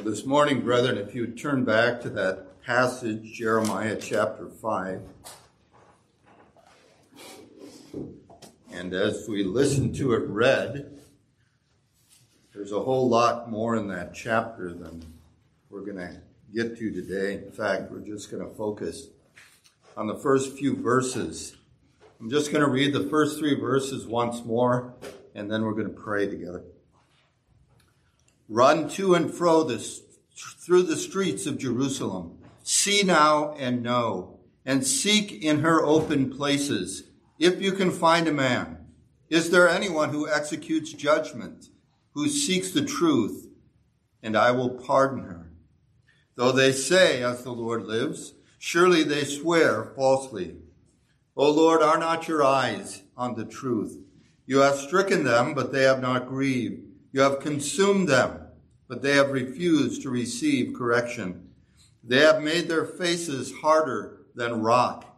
Well, this morning, brethren, if you turn back to that passage, Jeremiah chapter 5, and as we listen to it read, there's a whole lot more in that chapter than we're going to get to today. In fact, we're just going to focus on the first few verses. I'm just going to read the first three verses once more, and then we're going to pray together. Run to and fro this, through the streets of Jerusalem. See now and know, and seek in her open places, if you can find a man. Is there anyone who executes judgment, who seeks the truth, and I will pardon her? Though they say, as the Lord lives, surely they swear falsely. O Lord, are not your eyes on the truth? You have stricken them, but they have not grieved. You have consumed them, but they have refused to receive correction. They have made their faces harder than rock.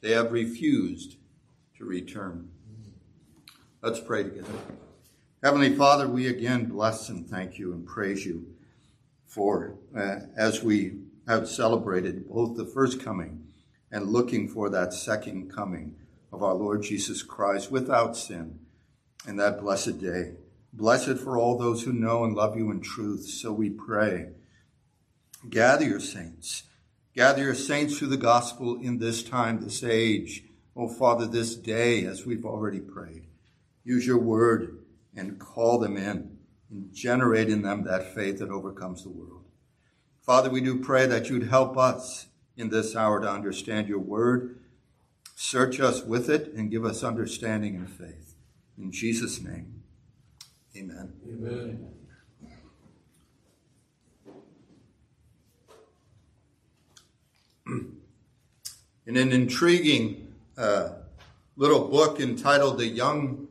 They have refused to return. Let's pray together. Heavenly Father, we again bless and thank you and praise you for uh, as we have celebrated both the first coming and looking for that second coming of our Lord Jesus Christ without sin in that blessed day. Blessed for all those who know and love you in truth. So we pray. Gather your saints. Gather your saints through the gospel in this time, this age. Oh, Father, this day, as we've already prayed. Use your word and call them in and generate in them that faith that overcomes the world. Father, we do pray that you'd help us in this hour to understand your word. Search us with it and give us understanding and faith. In Jesus' name. Amen. Amen. In an intriguing uh, little book entitled The Young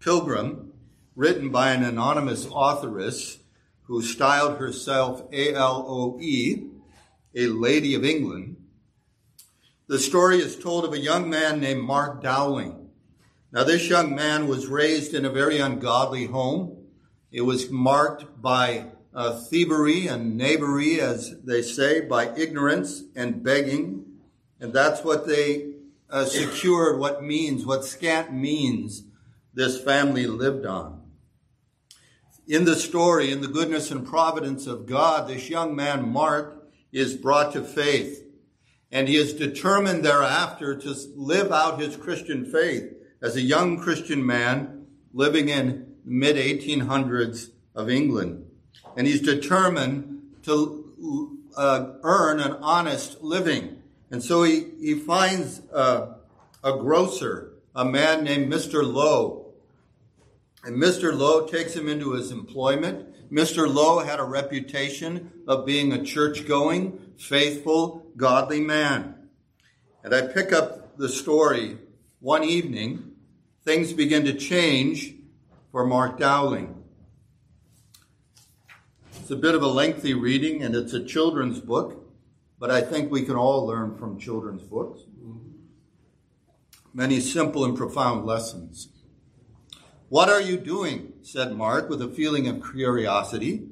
Pilgrim, written by an anonymous authoress who styled herself A L O E, a lady of England, the story is told of a young man named Mark Dowling now, this young man was raised in a very ungodly home. It was marked by uh, thievery and knavery, as they say, by ignorance and begging. And that's what they uh, secured, what means, what scant means this family lived on. In the story, in the goodness and providence of God, this young man, Mark, is brought to faith. And he is determined thereafter to live out his Christian faith as a young Christian man living in the mid 1800s of England. And he's determined to uh, earn an honest living. And so he, he finds uh, a grocer, a man named Mr. Lowe. And Mr. Lowe takes him into his employment. Mr. Lowe had a reputation of being a church going, faithful, godly man. And I pick up the story one evening, things begin to change for Mark Dowling. It's a bit of a lengthy reading and it's a children's book, but I think we can all learn from children's books. Many simple and profound lessons. What are you doing? said Mark with a feeling of curiosity.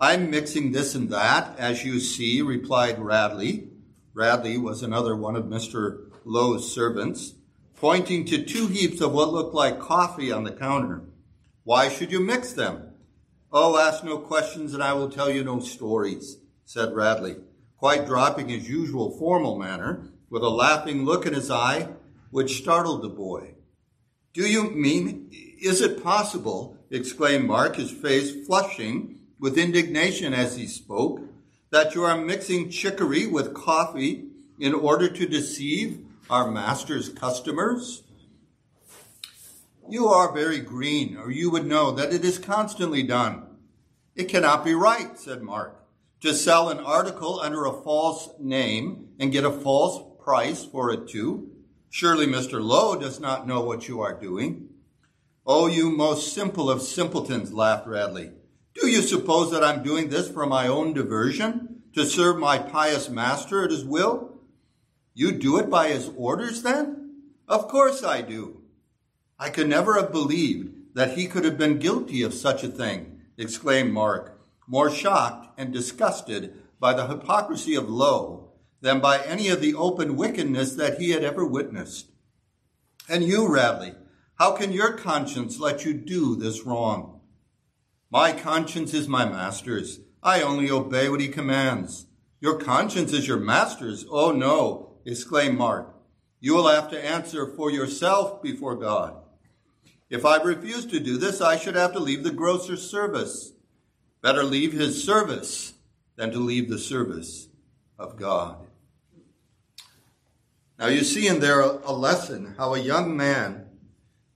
I'm mixing this and that, as you see, replied Radley. Radley was another one of Mr. Lowe's servants pointing to two heaps of what looked like coffee on the counter. Why should you mix them? Oh, ask no questions and I will tell you no stories, said Radley, quite dropping his usual formal manner with a laughing look in his eye which startled the boy. Do you mean, is it possible, exclaimed Mark, his face flushing with indignation as he spoke, that you are mixing chicory with coffee in order to deceive our master's customers? You are very green, or you would know that it is constantly done. It cannot be right, said Mark, to sell an article under a false name and get a false price for it too. Surely Mr. Lowe does not know what you are doing. Oh, you most simple of simpletons, laughed Radley. Do you suppose that I'm doing this for my own diversion, to serve my pious master at his will? You do it by his orders then? Of course I do. I could never have believed that he could have been guilty of such a thing, exclaimed Mark, more shocked and disgusted by the hypocrisy of Lowe than by any of the open wickedness that he had ever witnessed. And you, Radley, how can your conscience let you do this wrong? My conscience is my master's. I only obey what he commands. Your conscience is your master's. Oh no, exclaimed Mark. You will have to answer for yourself before God. If I refuse to do this, I should have to leave the grocer's service. Better leave his service than to leave the service of God. Now you see in there a lesson how a young man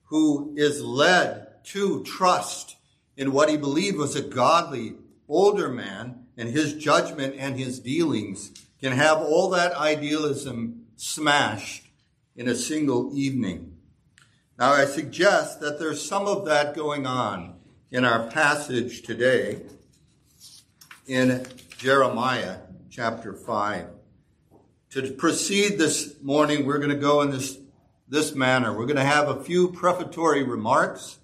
who is led to trust in what he believed was a godly older man and his judgment and his dealings can have all that idealism smashed in a single evening. Now I suggest that there's some of that going on in our passage today in Jeremiah chapter 5. To proceed this morning, we're going to go in this, this manner. We're going to have a few prefatory remarks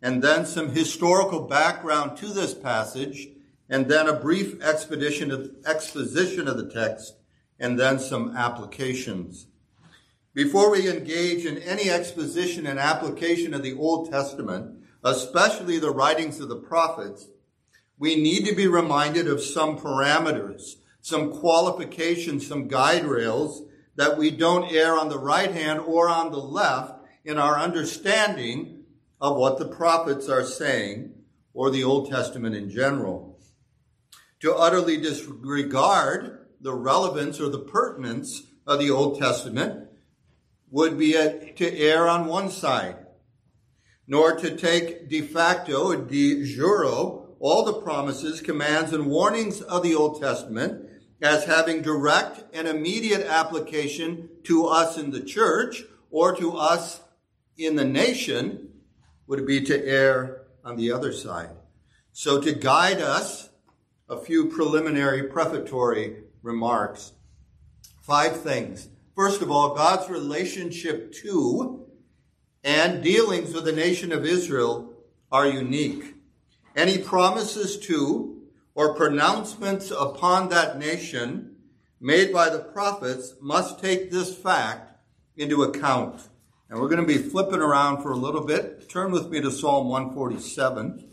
and then some historical background to this passage and then a brief expedition of, exposition of the text and then some applications. Before we engage in any exposition and application of the Old Testament, especially the writings of the prophets, we need to be reminded of some parameters, some qualifications, some guide rails that we don't err on the right hand or on the left in our understanding of what the prophets are saying or the Old Testament in general. To utterly disregard the relevance or the pertinence of the Old Testament would be a, to err on one side, nor to take de facto, de jure, all the promises, commands, and warnings of the Old Testament as having direct and immediate application to us in the church or to us in the nation would be to err on the other side. So to guide us, a few preliminary prefatory remarks. Five things. First of all, God's relationship to and dealings with the nation of Israel are unique. Any promises to or pronouncements upon that nation made by the prophets must take this fact into account. And we're going to be flipping around for a little bit. Turn with me to Psalm 147.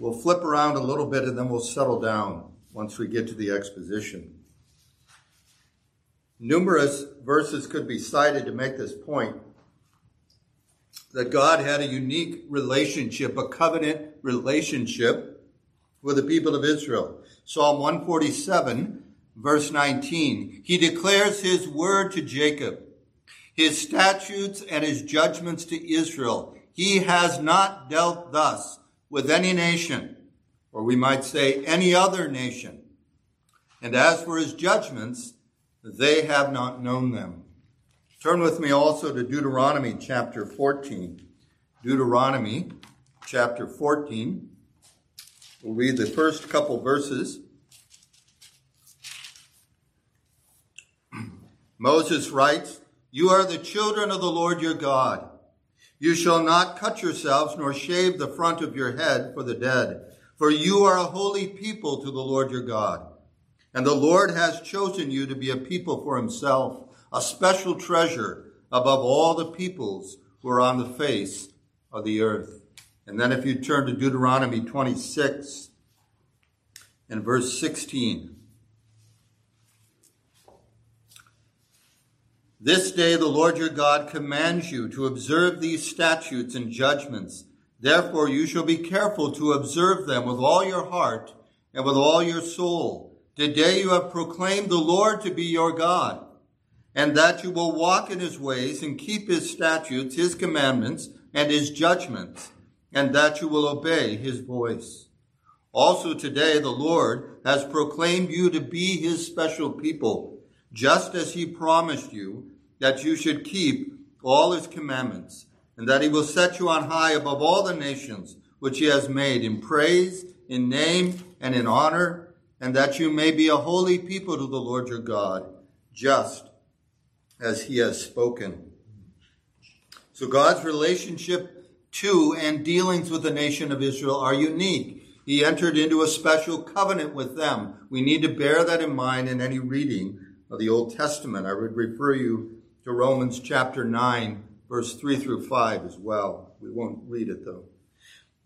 We'll flip around a little bit and then we'll settle down once we get to the exposition. Numerous verses could be cited to make this point that God had a unique relationship, a covenant relationship with the people of Israel. Psalm 147, verse 19. He declares his word to Jacob, his statutes and his judgments to Israel. He has not dealt thus with any nation, or we might say any other nation. And as for his judgments, they have not known them. Turn with me also to Deuteronomy chapter 14. Deuteronomy chapter 14. We'll read the first couple verses. Moses writes, You are the children of the Lord your God. You shall not cut yourselves nor shave the front of your head for the dead, for you are a holy people to the Lord your God. And the Lord has chosen you to be a people for himself a special treasure above all the peoples who are on the face of the earth. And then if you turn to Deuteronomy 26 and verse 16. This day the Lord your God commands you to observe these statutes and judgments. Therefore you shall be careful to observe them with all your heart and with all your soul. Today you have proclaimed the Lord to be your God and that you will walk in his ways and keep his statutes, his commandments, and his judgments, and that you will obey his voice. Also today the Lord has proclaimed you to be his special people, just as he promised you that you should keep all his commandments, and that he will set you on high above all the nations which he has made in praise, in name, and in honor, and that you may be a holy people to the Lord your God, just as he has spoken. So God's relationship to and dealings with the nation of Israel are unique. He entered into a special covenant with them. We need to bear that in mind in any reading of the Old Testament. I would refer you to Romans chapter 9, verse 3 through 5 as well. We won't read it though.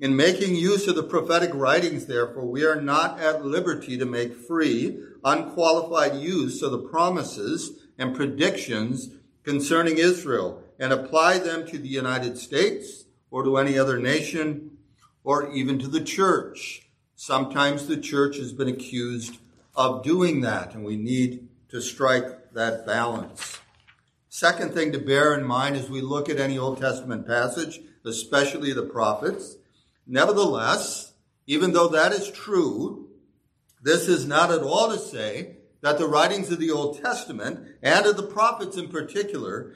In making use of the prophetic writings, therefore, we are not at liberty to make free, unqualified use of the promises and predictions concerning Israel and apply them to the United States or to any other nation or even to the church. Sometimes the church has been accused of doing that, and we need to strike that balance. Second thing to bear in mind as we look at any Old Testament passage, especially the prophets, nevertheless, even though that is true, this is not at all to say that the writings of the Old Testament and of the prophets in particular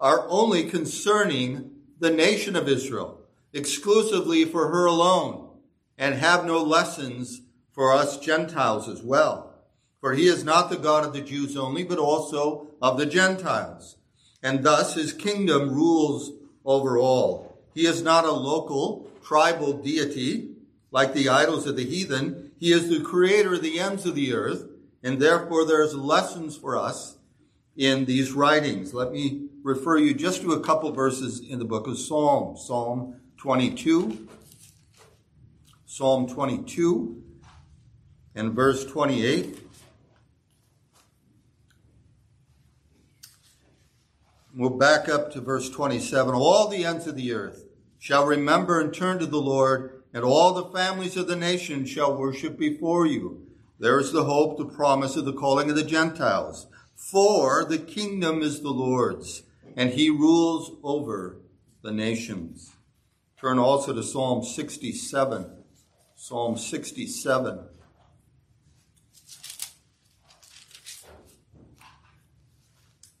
are only concerning the nation of Israel, exclusively for her alone, and have no lessons for us Gentiles as well. For he is not the God of the Jews only, but also of the Gentiles. And thus his kingdom rules over all. He is not a local, tribal deity like the idols of the heathen. He is the creator of the ends of the earth, and therefore there's lessons for us in these writings. Let me refer you just to a couple verses in the book of Psalms. Psalm 22. Psalm 22 and verse 28. We'll back up to verse 27. All the ends of the earth shall remember and turn to the Lord, and all the families of the nations shall worship before you. There is the hope, the promise of the calling of the Gentiles. For the kingdom is the Lord's, and he rules over the nations. Turn also to Psalm 67. Psalm 67.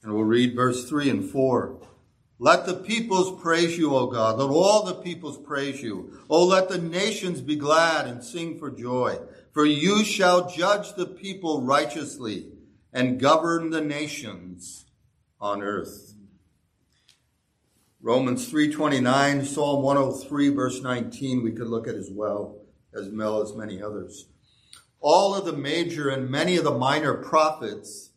And we'll read verse 3 and 4. Let the peoples praise you, O God. Let all the peoples praise you. O let the nations be glad and sing for joy. For you shall judge the people righteously and govern the nations on earth. Romans 3:29, Psalm 103 verse 19 we could look at as well as well as many others. All of the major and many of the minor prophets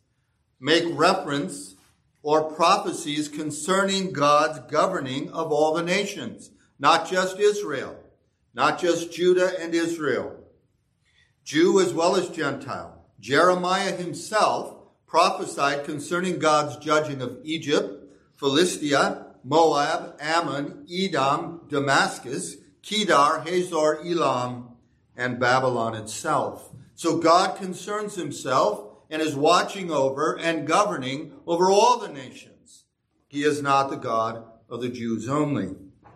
make reference or prophecies concerning God's governing of all the nations, not just Israel, not just Judah and Israel, Jew as well as Gentile. Jeremiah himself prophesied concerning God's judging of Egypt, Philistia, Moab, Ammon, Edom, Damascus, Kedar, Hazor, Elam, and Babylon itself. So God concerns himself and is watching over and governing over all the nations. He is not the God of the Jews only.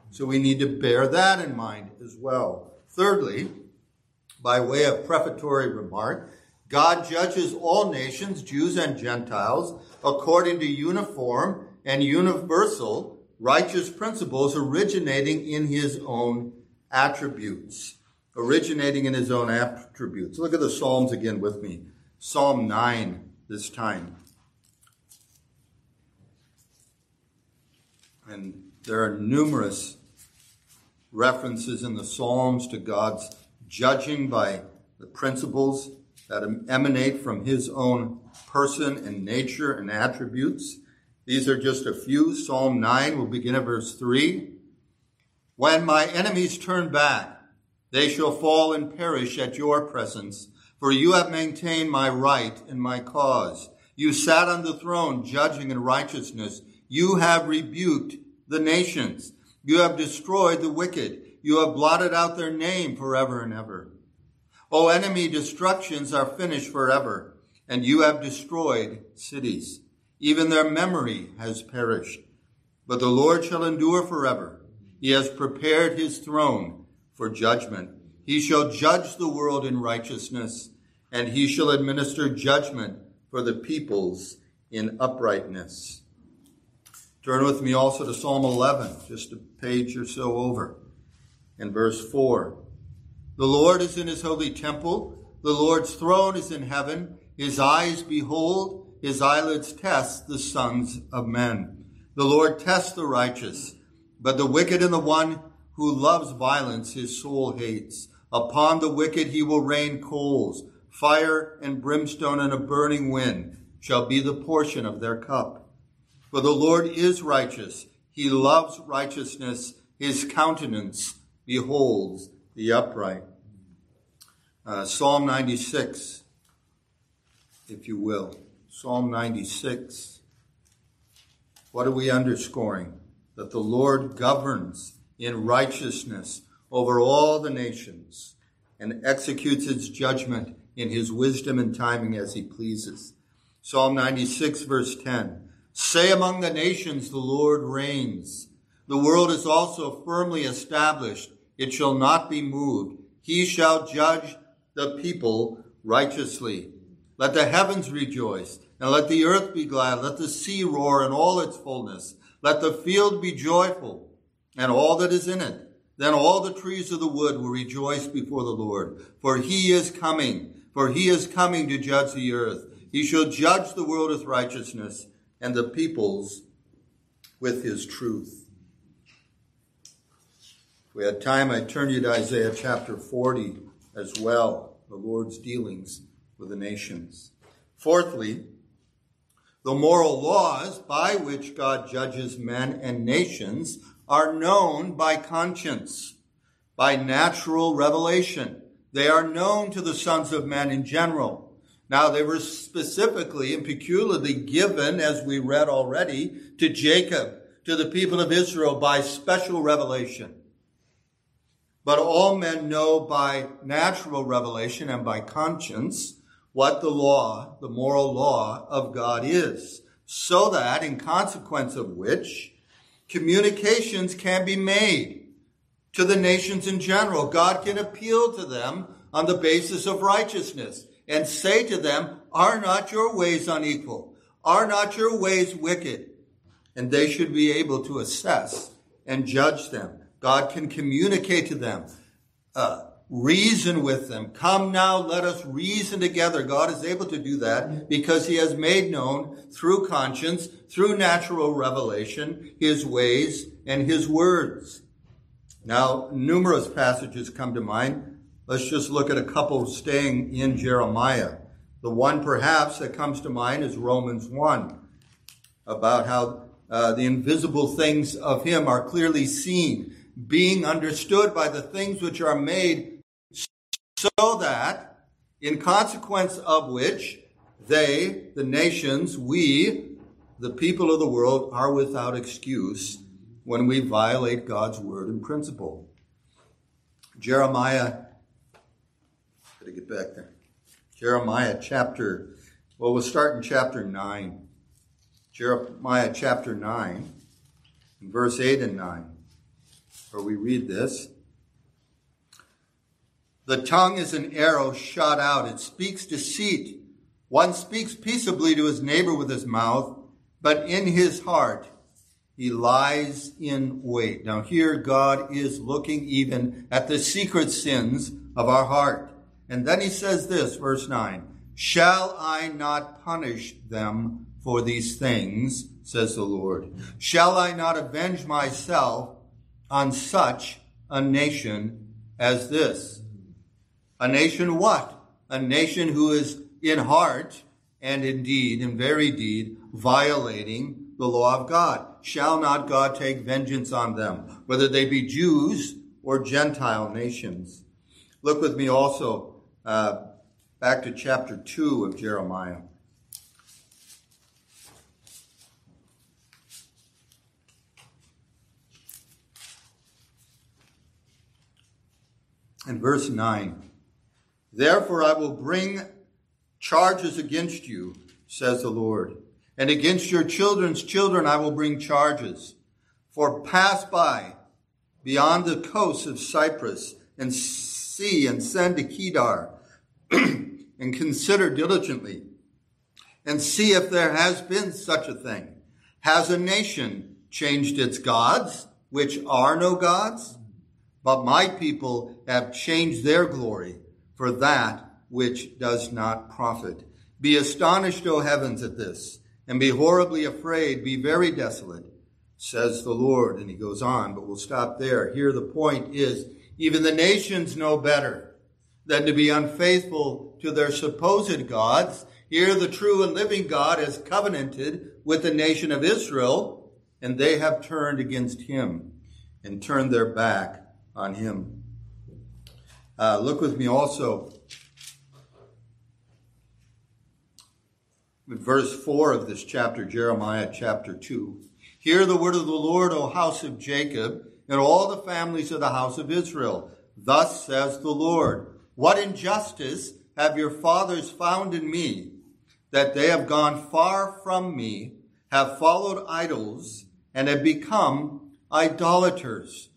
So we need to bear that in mind as well. Thirdly, by way of prefatory remark, God judges all nations, Jews and Gentiles, according to uniform and universal righteous principles originating in his own attributes. Originating in his own attributes. Look at the Psalms again with me. Psalm 9 this time. And there are numerous references in the Psalms to God's judging by the principles that emanate from his own person and nature and attributes. These are just a few. Psalm 9 we'll begin at verse 3. When my enemies turn back, they shall fall and perish at your presence. For you have maintained my right and my cause. You sat on the throne judging in righteousness. You have rebuked the nations. You have destroyed the wicked. You have blotted out their name forever and ever. O enemy, destructions are finished forever, and you have destroyed cities. Even their memory has perished. But the Lord shall endure forever. He has prepared his throne for judgment. He shall judge the world in righteousness, and he shall administer judgment for the peoples in uprightness. Turn with me also to Psalm 11, just a page or so over, in verse 4. The Lord is in his holy temple. The Lord's throne is in heaven. His eyes behold, his eyelids test the sons of men. The Lord tests the righteous, but the wicked and the one who loves violence his soul hates. Upon the wicked he will rain coals. Fire and brimstone and a burning wind shall be the portion of their cup. For the Lord is righteous. He loves righteousness. His countenance beholds the upright. Uh, Psalm 96, if you will. Psalm 96. What are we underscoring? That the Lord governs in righteousness over all the nations and executes its judgment in his wisdom and timing as he pleases. Psalm 96 verse 10. Say among the nations, the Lord reigns. The world is also firmly established. It shall not be moved. He shall judge the people righteously. Let the heavens rejoice and let the earth be glad. Let the sea roar in all its fullness. Let the field be joyful and all that is in it. Then all the trees of the wood will rejoice before the Lord, for he is coming, for he is coming to judge the earth. He shall judge the world with righteousness and the peoples with his truth. If we had time, I'd turn you to Isaiah chapter 40 as well, the Lord's dealings with the nations. Fourthly, the moral laws by which God judges men and nations are known by conscience, by natural revelation. They are known to the sons of men in general. Now, they were specifically and peculiarly given, as we read already, to Jacob, to the people of Israel by special revelation. But all men know by natural revelation and by conscience what the law, the moral law of God is, so that in consequence of which communications can be made to the nations in general. God can appeal to them on the basis of righteousness and say to them, are not your ways unequal? Are not your ways wicked? And they should be able to assess and judge them. God can communicate to them, uh, reason with them. Come now, let us reason together. God is able to do that because he has made known through conscience, through natural revelation, his ways and his words. Now, numerous passages come to mind. Let's just look at a couple staying in Jeremiah. The one perhaps that comes to mind is Romans 1 about how uh, the invisible things of him are clearly seen, being understood by the things which are made so that in consequence of which they, the nations, we, the people of the world, are without excuse when we violate God's word and principle. Jeremiah, gotta get back there. Jeremiah chapter, well, we'll start in chapter 9. Jeremiah chapter 9, verse 8 and 9, where we read this. The tongue is an arrow shot out. It speaks deceit. One speaks peaceably to his neighbor with his mouth, but in his heart he lies in wait. Now here God is looking even at the secret sins of our heart. And then he says this, verse 9, Shall I not punish them for these things, says the Lord? Shall I not avenge myself on such a nation as this? A nation what? A nation who is in heart and in deed, in very deed, violating the law of God. Shall not God take vengeance on them, whether they be Jews or Gentile nations? Look with me also uh, back to chapter 2 of Jeremiah. In verse 9. Therefore I will bring charges against you, says the Lord. And against your children's children I will bring charges. For pass by beyond the coasts of Cyprus and see and send to Kedar and consider diligently and see if there has been such a thing. Has a nation changed its gods, which are no gods? But my people have changed their glory for that which does not profit. Be astonished, O heavens, at this, and be horribly afraid, be very desolate, says the Lord. And he goes on, but we'll stop there. Here the point is, Even the nations know better than to be unfaithful to their supposed gods. Here, the true and living God has covenanted with the nation of Israel, and they have turned against him and turned their back on him. Uh, look with me also verse 4 of this chapter, Jeremiah chapter 2. Hear the word of the Lord, O house of Jacob, and all the families of the house of Israel. Thus says the Lord, What injustice have your fathers found in me, that they have gone far from me, have followed idols, and have become idolaters.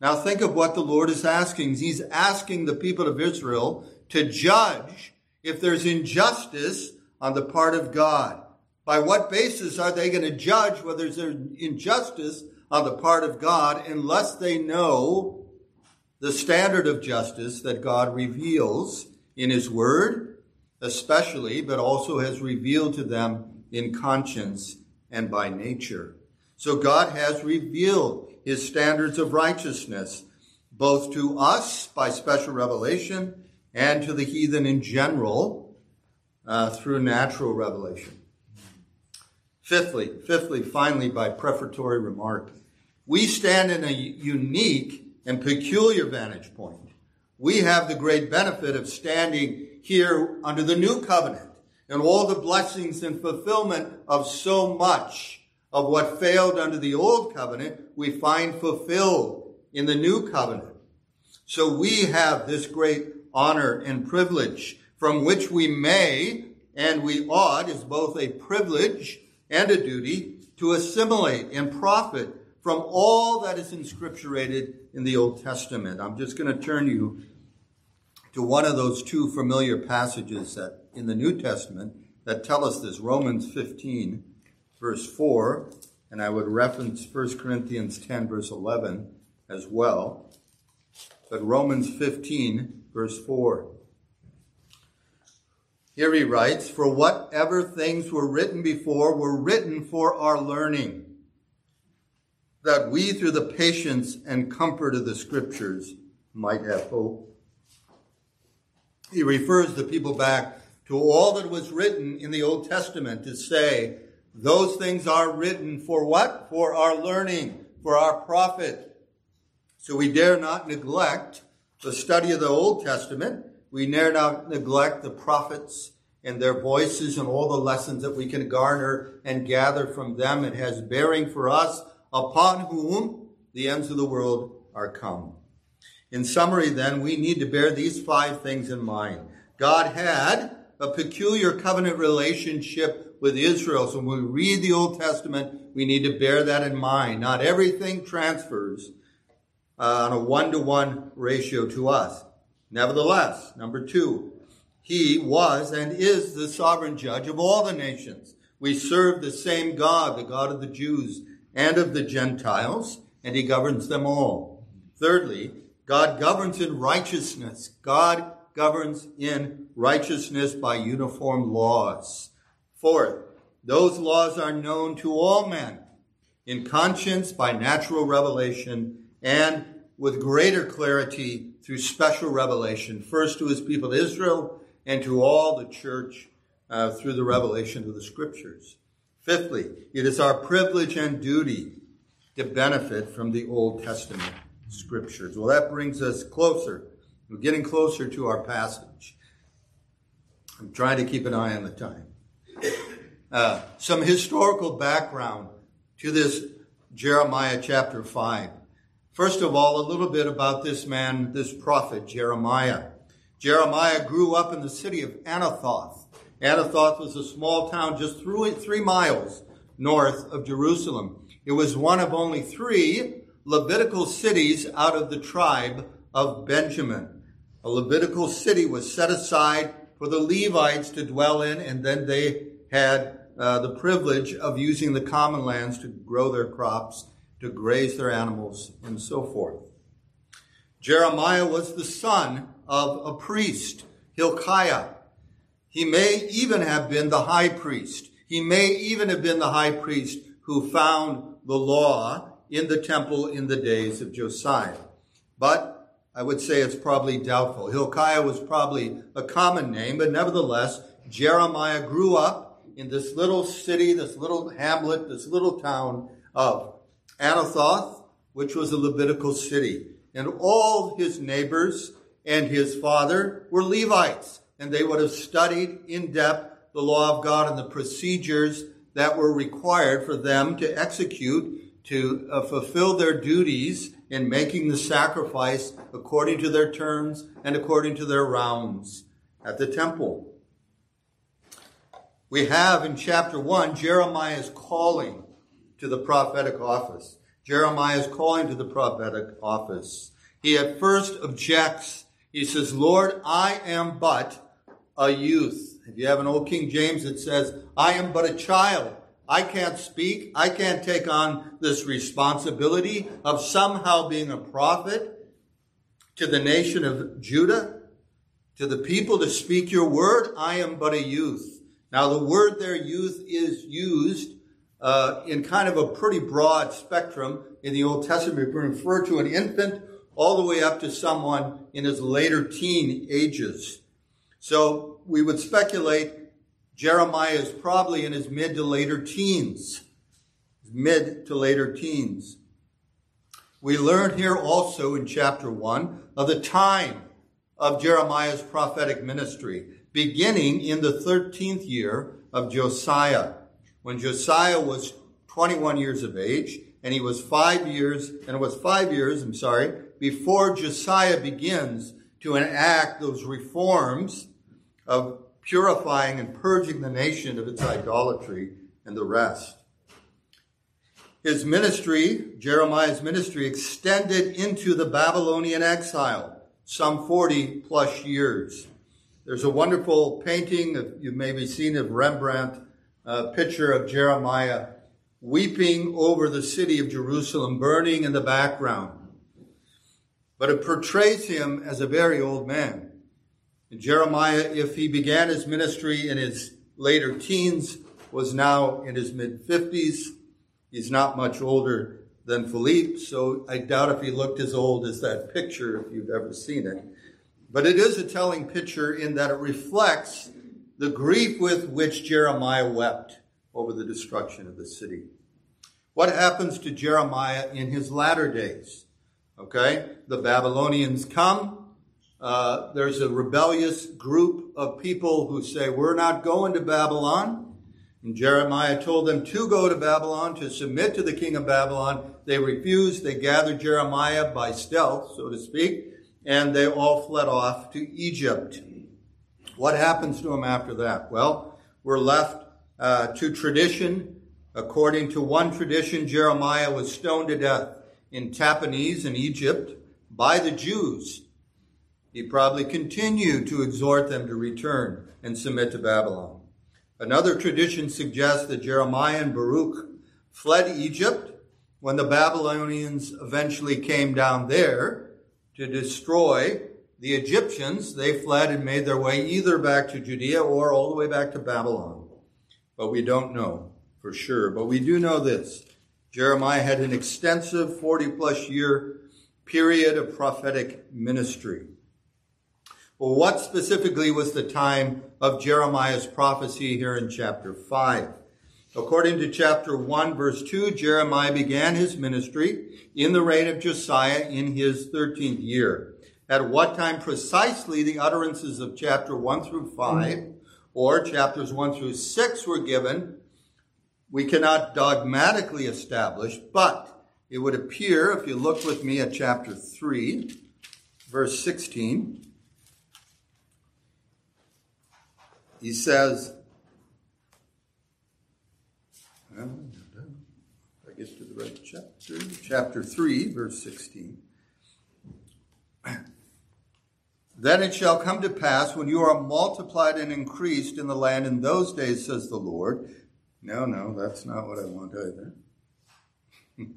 Now think of what the Lord is asking. He's asking the people of Israel to judge if there's injustice on the part of God. By what basis are they going to judge whether there's injustice on the part of God unless they know the standard of justice that God reveals in His Word, especially, but also has revealed to them in conscience and by nature. So God has revealed his standards of righteousness, both to us by special revelation and to the heathen in general uh, through natural revelation. Fifthly, fifthly, finally, by prefatory remark, we stand in a unique and peculiar vantage point. We have the great benefit of standing here under the new covenant and all the blessings and fulfillment of so much of what failed under the old covenant, we find fulfilled in the new covenant. So we have this great honor and privilege from which we may and we ought is both a privilege and a duty to assimilate and profit from all that is inscripturated in the Old Testament. I'm just going to turn you to one of those two familiar passages that in the New Testament that tell us this, Romans 15 verse 4, and I would reference 1 Corinthians 10, verse 11 as well. But Romans 15, verse 4. Here he writes, For whatever things were written before were written for our learning, that we through the patience and comfort of the scriptures might have hope. He refers the people back to all that was written in the Old Testament to say, those things are written for what? For our learning, for our profit. So we dare not neglect the study of the Old Testament. We dare not neglect the prophets and their voices and all the lessons that we can garner and gather from them. It has bearing for us upon whom the ends of the world are come. In summary, then, we need to bear these five things in mind. God had a peculiar covenant relationship with Israel. So when we read the Old Testament, we need to bear that in mind. Not everything transfers uh, on a one to one ratio to us. Nevertheless, number two, he was and is the sovereign judge of all the nations. We serve the same God, the God of the Jews and of the Gentiles, and he governs them all. Thirdly, God governs in righteousness. God governs in righteousness by uniform laws. Fourth, those laws are known to all men in conscience by natural revelation and with greater clarity through special revelation, first to his people Israel and to all the church uh, through the revelation of the scriptures. Fifthly, it is our privilege and duty to benefit from the Old Testament scriptures. Well, that brings us closer we're getting closer to our passage. I'm trying to keep an eye on the time. Uh, some historical background to this Jeremiah chapter 5. First of all, a little bit about this man, this prophet, Jeremiah. Jeremiah grew up in the city of Anathoth. Anathoth was a small town just three miles north of Jerusalem. It was one of only three Levitical cities out of the tribe of Benjamin. A Levitical city was set aside for the Levites to dwell in, and then they had uh, the privilege of using the common lands to grow their crops, to graze their animals, and so forth. Jeremiah was the son of a priest, Hilkiah. He may even have been the high priest. He may even have been the high priest who found the law in the temple in the days of Josiah. But I would say it's probably doubtful. Hilkiah was probably a common name, but nevertheless, Jeremiah grew up in this little city, this little hamlet, this little town of Anathoth, which was a Levitical city. And all his neighbors and his father were Levites, and they would have studied in depth the law of God and the procedures that were required for them to execute, to uh, fulfill their duties in making the sacrifice according to their terms and according to their rounds at the temple. We have in chapter 1 Jeremiah's calling to the prophetic office. Jeremiah is calling to the prophetic office. He at first objects. He says, Lord, I am but a youth. If you have an old King James, it says, I am but a child. I can't speak. I can't take on this responsibility of somehow being a prophet to the nation of Judah, to the people to speak your word. I am but a youth. Now, the word there, youth, is used uh, in kind of a pretty broad spectrum in the Old Testament. We refer to an infant all the way up to someone in his later teen ages. So we would speculate Jeremiah is probably in his mid to later teens. Mid to later teens. We learn here also in chapter 1 of the time of Jeremiah's prophetic ministry, beginning in the 13th year of Josiah when Josiah was 21 years of age, and he was five years, and it was five years, I'm sorry, before Josiah begins to enact those reforms of purifying and purging the nation of its idolatry and the rest. His ministry, Jeremiah's ministry, extended into the Babylonian exile, some 40 plus years. There's a wonderful painting, you've maybe seen of Rembrandt, a picture of Jeremiah weeping over the city of Jerusalem, burning in the background. But it portrays him as a very old man. And Jeremiah, if he began his ministry in his later teens, was now in his mid 50s. He's not much older than Philippe, so I doubt if he looked as old as that picture, if you've ever seen it. But it is a telling picture in that it reflects the grief with which Jeremiah wept over the destruction of the city. What happens to Jeremiah in his latter days? Okay, the Babylonians come. Uh, there's a rebellious group of people who say, We're not going to Babylon. And Jeremiah told them to go to Babylon, to submit to the king of Babylon. They refused. They gathered Jeremiah by stealth, so to speak, and they all fled off to Egypt. What happens to him after that? Well, we're left uh, to tradition. According to one tradition, Jeremiah was stoned to death in Tahpanhes in Egypt by the Jews. He probably continued to exhort them to return and submit to Babylon. Another tradition suggests that Jeremiah and Baruch fled Egypt when the Babylonians eventually came down there to destroy the Egyptians, they fled and made their way either back to Judea or all the way back to Babylon. But we don't know for sure. But we do know this. Jeremiah had an extensive 40 plus year period of prophetic ministry. Well, what specifically was the time of Jeremiah's prophecy here in chapter 5? According to chapter 1, verse 2, Jeremiah began his ministry in the reign of Josiah in his 13th year at what time precisely the utterances of chapter 1 through 5 or chapters 1 through 6 were given, we cannot dogmatically establish, but it would appear, if you look with me at chapter 3, verse 16, he says, I get to the right chapter, chapter 3, verse 16. Then it shall come to pass when you are multiplied and increased in the land in those days, says the Lord. No, no, that's not what I want either.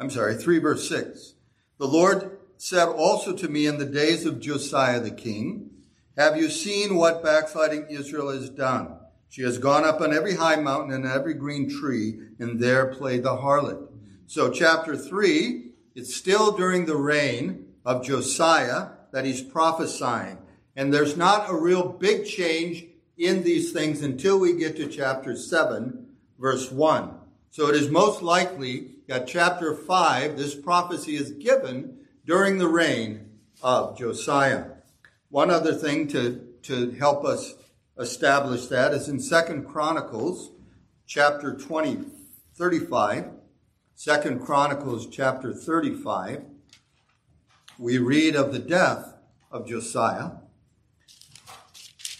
I'm sorry, 3 verse 6. The Lord said also to me in the days of Josiah the king, Have you seen what backsliding Israel has done? She has gone up on every high mountain and every green tree, and there played the harlot. So, chapter 3, it's still during the reign of Josiah that he's prophesying. And there's not a real big change in these things until we get to chapter 7, verse 1. So it is most likely that chapter 5, this prophecy is given during the reign of Josiah. One other thing to, to help us establish that is in Second Chronicles chapter 20, 35. Second Chronicles chapter 35. We read of the death of Josiah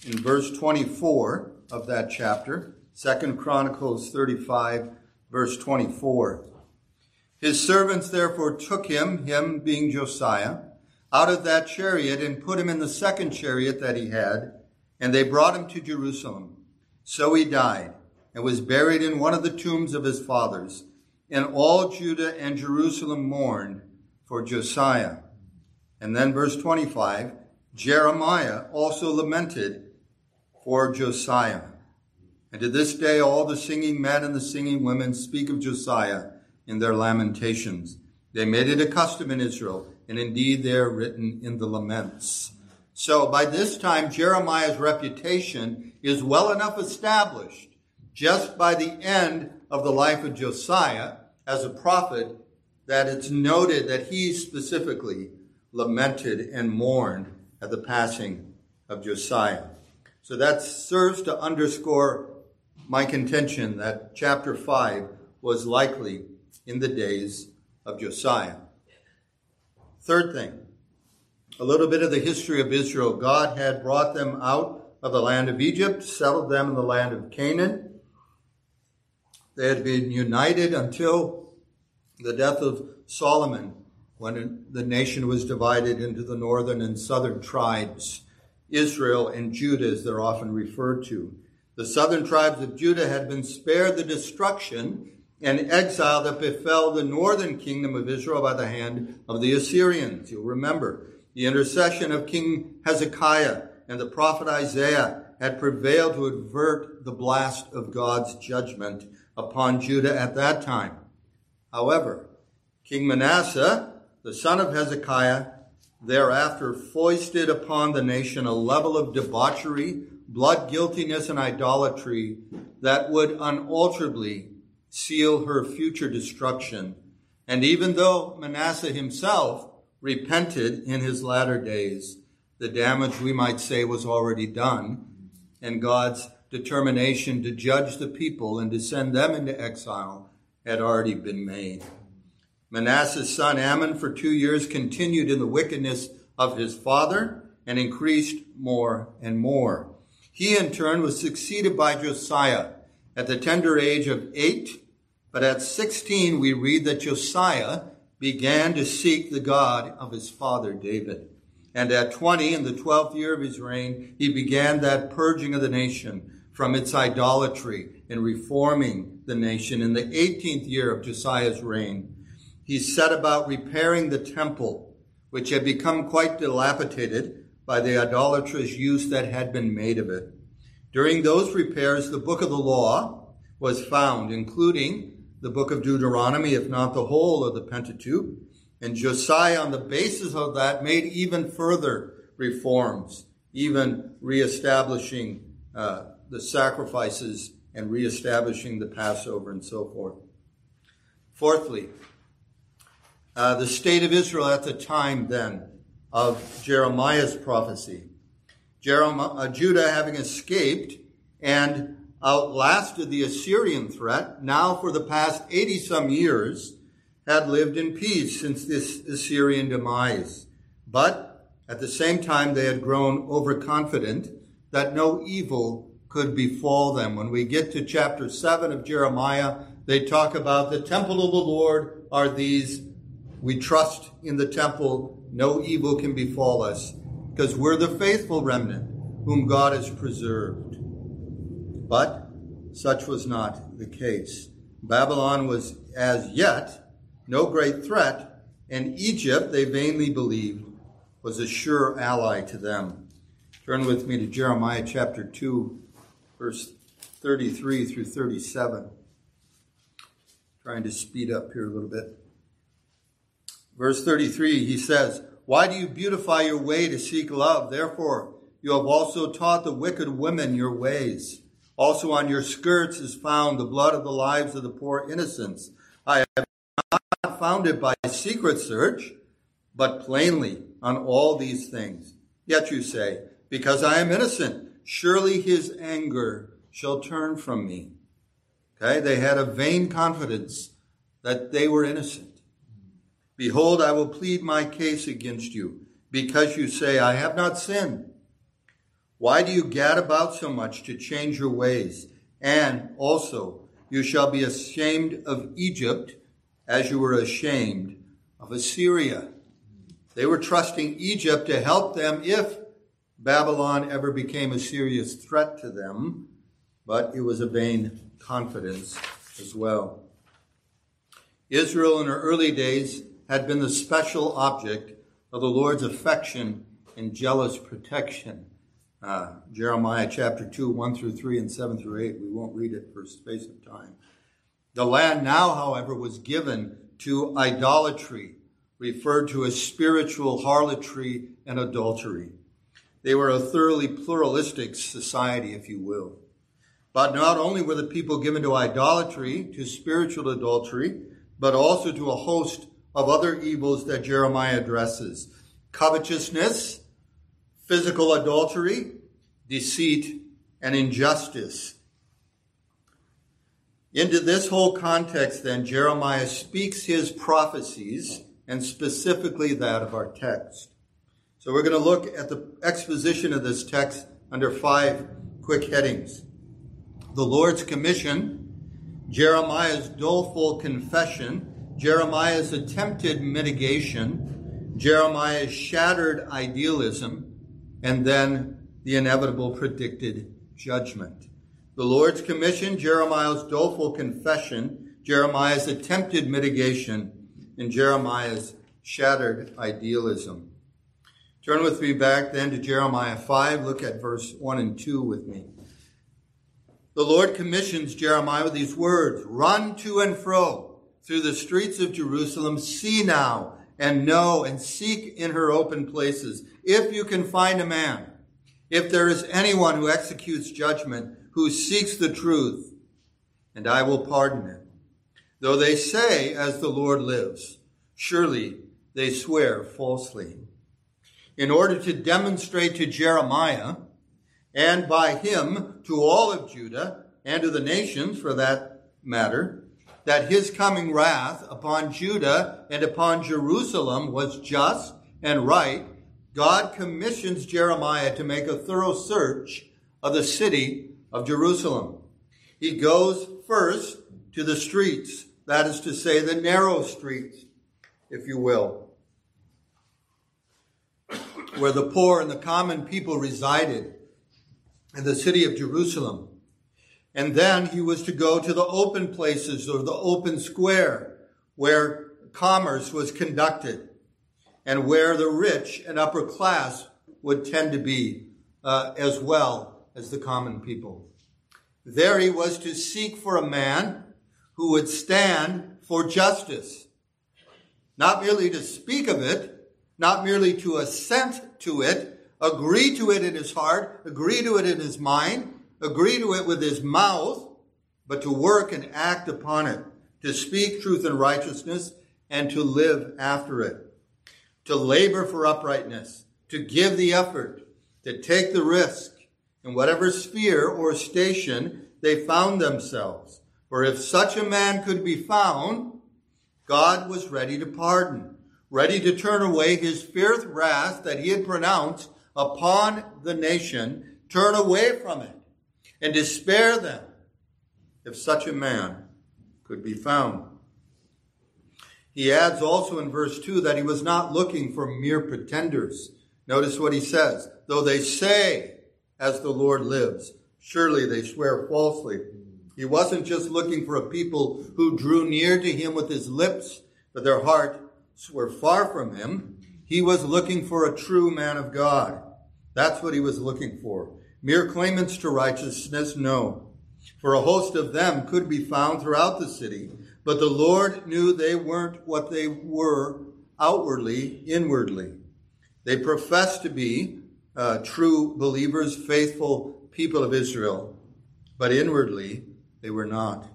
in verse 24 of that chapter. Second Chronicles 35 verse 24. His servants therefore took him, him being Josiah, out of that chariot and put him in the second chariot that he had, and they brought him to Jerusalem. So he died and was buried in one of the tombs of his fathers. And all Judah and Jerusalem mourned for Josiah. And then verse 25, Jeremiah also lamented for Josiah. And to this day, all the singing men and the singing women speak of Josiah in their lamentations. They made it a custom in Israel, and indeed they are written in the laments. So by this time, Jeremiah's reputation is well enough established just by the end of the life of Josiah as a prophet that it's noted that he specifically lamented and mourned at the passing of Josiah. So that serves to underscore my contention that chapter 5 was likely in the days of Josiah. Third thing, a little bit of the history of Israel. God had brought them out of the land of Egypt, settled them in the land of Canaan. They had been united until the death of Solomon, when the nation was divided into the northern and southern tribes, Israel and Judah, as they're often referred to. The southern tribes of Judah had been spared the destruction and exile that befell the northern kingdom of Israel by the hand of the Assyrians. You'll remember the intercession of King Hezekiah and the prophet Isaiah had prevailed to avert the blast of God's judgment upon Judah at that time. However, King Manasseh, the son of Hezekiah, thereafter foisted upon the nation a level of debauchery, blood guiltiness, and idolatry that would unalterably seal her future destruction. And even though Manasseh himself repented in his latter days, the damage we might say was already done, and God's determination to judge the people and to send them into exile had already been made. Manasseh's son Amon for two years continued in the wickedness of his father and increased more and more. He in turn was succeeded by Josiah at the tender age of eight, but at 16 we read that Josiah began to seek the God of his father David. And at 20, in the 12th year of his reign, he began that purging of the nation from its idolatry and reforming the nation. In the 18th year of Josiah's reign, he set about repairing the temple, which had become quite dilapidated by the idolatrous use that had been made of it. During those repairs, the book of the law was found, including the book of Deuteronomy, if not the whole of the Pentateuch. And Josiah, on the basis of that, made even further reforms, even reestablishing uh, the sacrifices and reestablishing the Passover and so forth. Fourthly, uh, the state of Israel at the time then of Jeremiah's prophecy. Jeremiah, uh, Judah having escaped and outlasted the Assyrian threat, now for the past 80 some years had lived in peace since this Assyrian demise. But at the same time, they had grown overconfident that no evil could befall them. When we get to chapter 7 of Jeremiah, they talk about the temple of the Lord are these. We trust in the temple, no evil can befall us, because we're the faithful remnant whom God has preserved. But such was not the case. Babylon was as yet no great threat, and Egypt, they vainly believed, was a sure ally to them. Turn with me to Jeremiah chapter 2, verse 33 through 37. Trying to speed up here a little bit. Verse 33, he says, Why do you beautify your way to seek love? Therefore, you have also taught the wicked women your ways. Also on your skirts is found the blood of the lives of the poor innocents. I have not found it by secret search, but plainly on all these things. Yet you say, because I am innocent, surely his anger shall turn from me. Okay, they had a vain confidence that they were innocent. Behold, I will plead my case against you, because you say, I have not sinned. Why do you gad about so much to change your ways? And also, you shall be ashamed of Egypt as you were ashamed of Assyria. They were trusting Egypt to help them if Babylon ever became a serious threat to them, but it was a vain confidence as well. Israel in her early days had been the special object of the Lord's affection and jealous protection. Uh, Jeremiah chapter 2, 1 through 3 and 7 through 8. We won't read it for space of time. The land now, however, was given to idolatry, referred to as spiritual harlotry and adultery. They were a thoroughly pluralistic society, if you will. But not only were the people given to idolatry, to spiritual adultery, but also to a host of other evils that Jeremiah addresses covetousness, physical adultery, deceit, and injustice. Into this whole context, then, Jeremiah speaks his prophecies, and specifically that of our text. So we're going to look at the exposition of this text under five quick headings. The Lord's commission, Jeremiah's doleful confession, Jeremiah's attempted mitigation, Jeremiah's shattered idealism, and then the inevitable predicted judgment. The Lord's commission, Jeremiah's doleful confession, Jeremiah's attempted mitigation, and Jeremiah's shattered idealism. Turn with me back then to Jeremiah 5. Look at verse 1 and 2 with me. The Lord commissions Jeremiah with these words Run to and fro through the streets of Jerusalem, see now and know and seek in her open places, if you can find a man, if there is anyone who executes judgment, who seeks the truth, and I will pardon him. Though they say, as the Lord lives, surely they swear falsely. In order to demonstrate to Jeremiah, and by him to all of Judah, and to the nations for that matter, that his coming wrath upon Judah and upon Jerusalem was just and right, God commissions Jeremiah to make a thorough search of the city of Jerusalem. He goes first to the streets, that is to say, the narrow streets, if you will, where the poor and the common people resided in the city of Jerusalem. And then he was to go to the open places or the open square where commerce was conducted and where the rich and upper class would tend to be uh, as well as the common people. There he was to seek for a man who would stand for justice, not merely to speak of it, not merely to assent to it, agree to it in his heart, agree to it in his mind, agree to it with his mouth, but to work and act upon it, to speak truth and righteousness, and to live after it, to labor for uprightness, to give the effort, to take the risk in whatever sphere or station they found themselves. For if such a man could be found, God was ready to pardon, ready to turn away his fierce wrath that he had pronounced upon the nation, turn away from it and to spare them if such a man could be found. He adds also in verse 2 that he was not looking for mere pretenders. Notice what he says. Though they say, as the Lord lives, surely they swear falsely. He wasn't just looking for a people who drew near to him with his lips, but their hearts were far from him. He was looking for a true man of God. That's what he was looking for. Mere claimants to righteousness, no. For a host of them could be found throughout the city, but the Lord knew they weren't what they were outwardly, inwardly. They professed to be uh, true believers, faithful people of Israel, but inwardly they were not.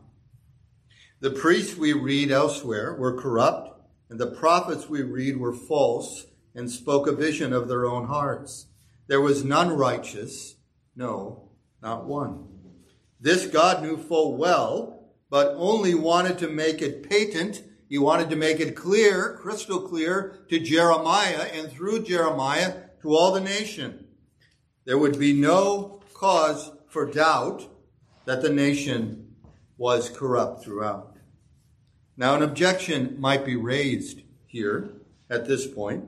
The priests we read elsewhere were corrupt, and the prophets we read were false and spoke a vision of their own hearts. There was none righteous, no, not one. This God knew full well, but only wanted to make it patent. He wanted to make it clear, crystal clear, to Jeremiah and through Jeremiah to all the nation. There would be no cause for doubt that the nation was corrupt throughout. Now, an objection might be raised here at this point,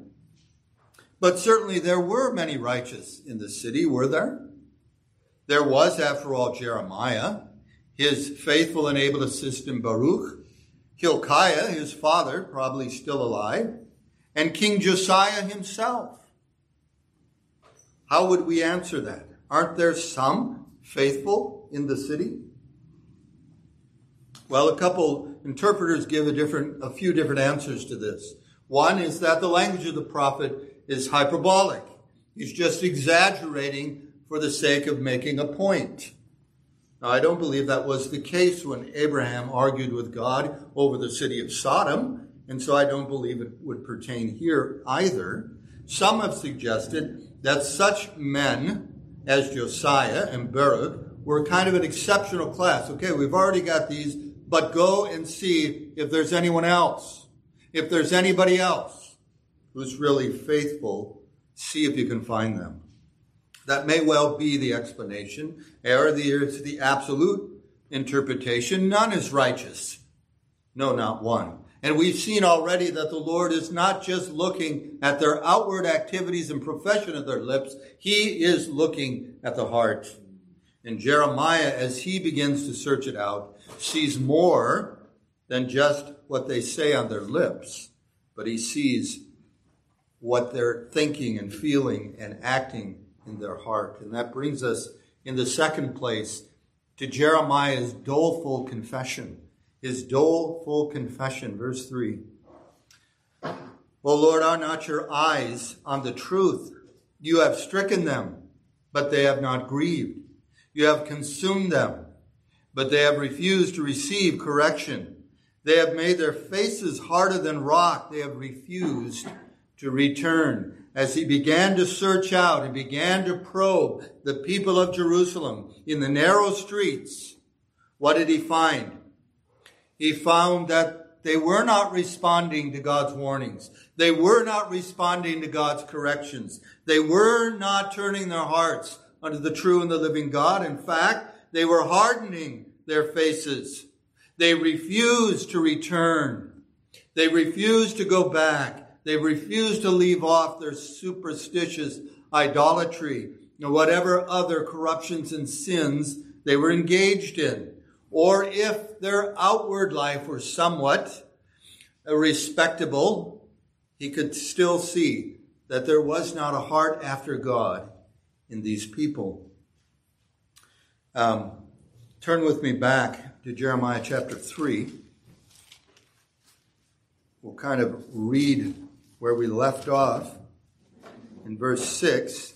but certainly there were many righteous in the city, were there? There was, after all, Jeremiah, his faithful and able assistant Baruch, Hilkiah, his father, probably still alive, and King Josiah himself. How would we answer that? Aren't there some faithful in the city? Well, a couple interpreters give a different, a few different answers to this. One is that the language of the prophet is hyperbolic. He's just exaggerating for the sake of making a point. Now, I don't believe that was the case when Abraham argued with God over the city of Sodom, and so I don't believe it would pertain here either. Some have suggested that such men as Josiah and Baruch were kind of an exceptional class. Okay, we've already got these, but go and see if there's anyone else. If there's anybody else who's really faithful, see if you can find them. That may well be the explanation, or the, the absolute interpretation. None is righteous. No, not one. And we've seen already that the Lord is not just looking at their outward activities and profession of their lips, He is looking at the heart. And Jeremiah, as he begins to search it out, sees more than just what they say on their lips, but he sees what they're thinking and feeling and acting in their heart. And that brings us in the second place to Jeremiah's doleful confession his doleful confession. Verse 3. O Lord, are not your eyes on the truth? You have stricken them, but they have not grieved. You have consumed them, but they have refused to receive correction. They have made their faces harder than rock. They have refused to return. As he began to search out and began to probe the people of Jerusalem in the narrow streets, what did he find? he found that they were not responding to God's warnings. They were not responding to God's corrections. They were not turning their hearts unto the true and the living God. In fact, they were hardening their faces. They refused to return. They refused to go back. They refused to leave off their superstitious idolatry and whatever other corruptions and sins they were engaged in or if their outward life were somewhat respectable, he could still see that there was not a heart after God in these people. Um, turn with me back to Jeremiah chapter 3. We'll kind of read where we left off in verse 6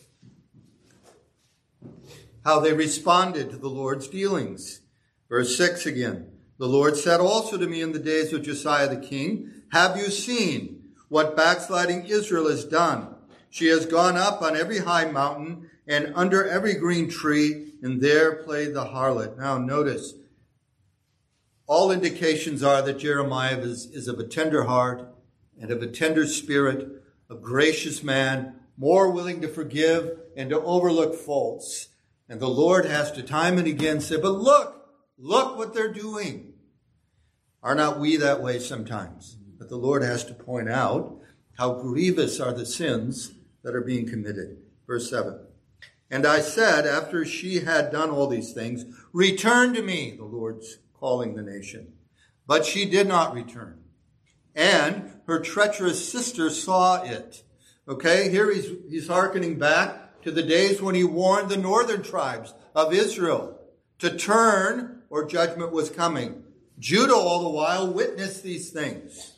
how they responded to the Lord's dealings. Verse 6 again. The Lord said also to me in the days of Josiah the king, Have you seen what backsliding Israel has done? She has gone up on every high mountain and under every green tree, and there played the harlot. Now notice, all indications are that Jeremiah is, is of a tender heart and of a tender spirit, a gracious man, more willing to forgive and to overlook faults. And the Lord has to time and again say, But look, Look what they're doing. Are not we that way sometimes? But the Lord has to point out how grievous are the sins that are being committed. Verse 7. And I said, after she had done all these things, Return to me, the Lord's calling the nation. But she did not return. And her treacherous sister saw it. Okay, here he's, he's hearkening back to the days when he warned the northern tribes of Israel to turn or judgment was coming. Judah all the while witnessed these things.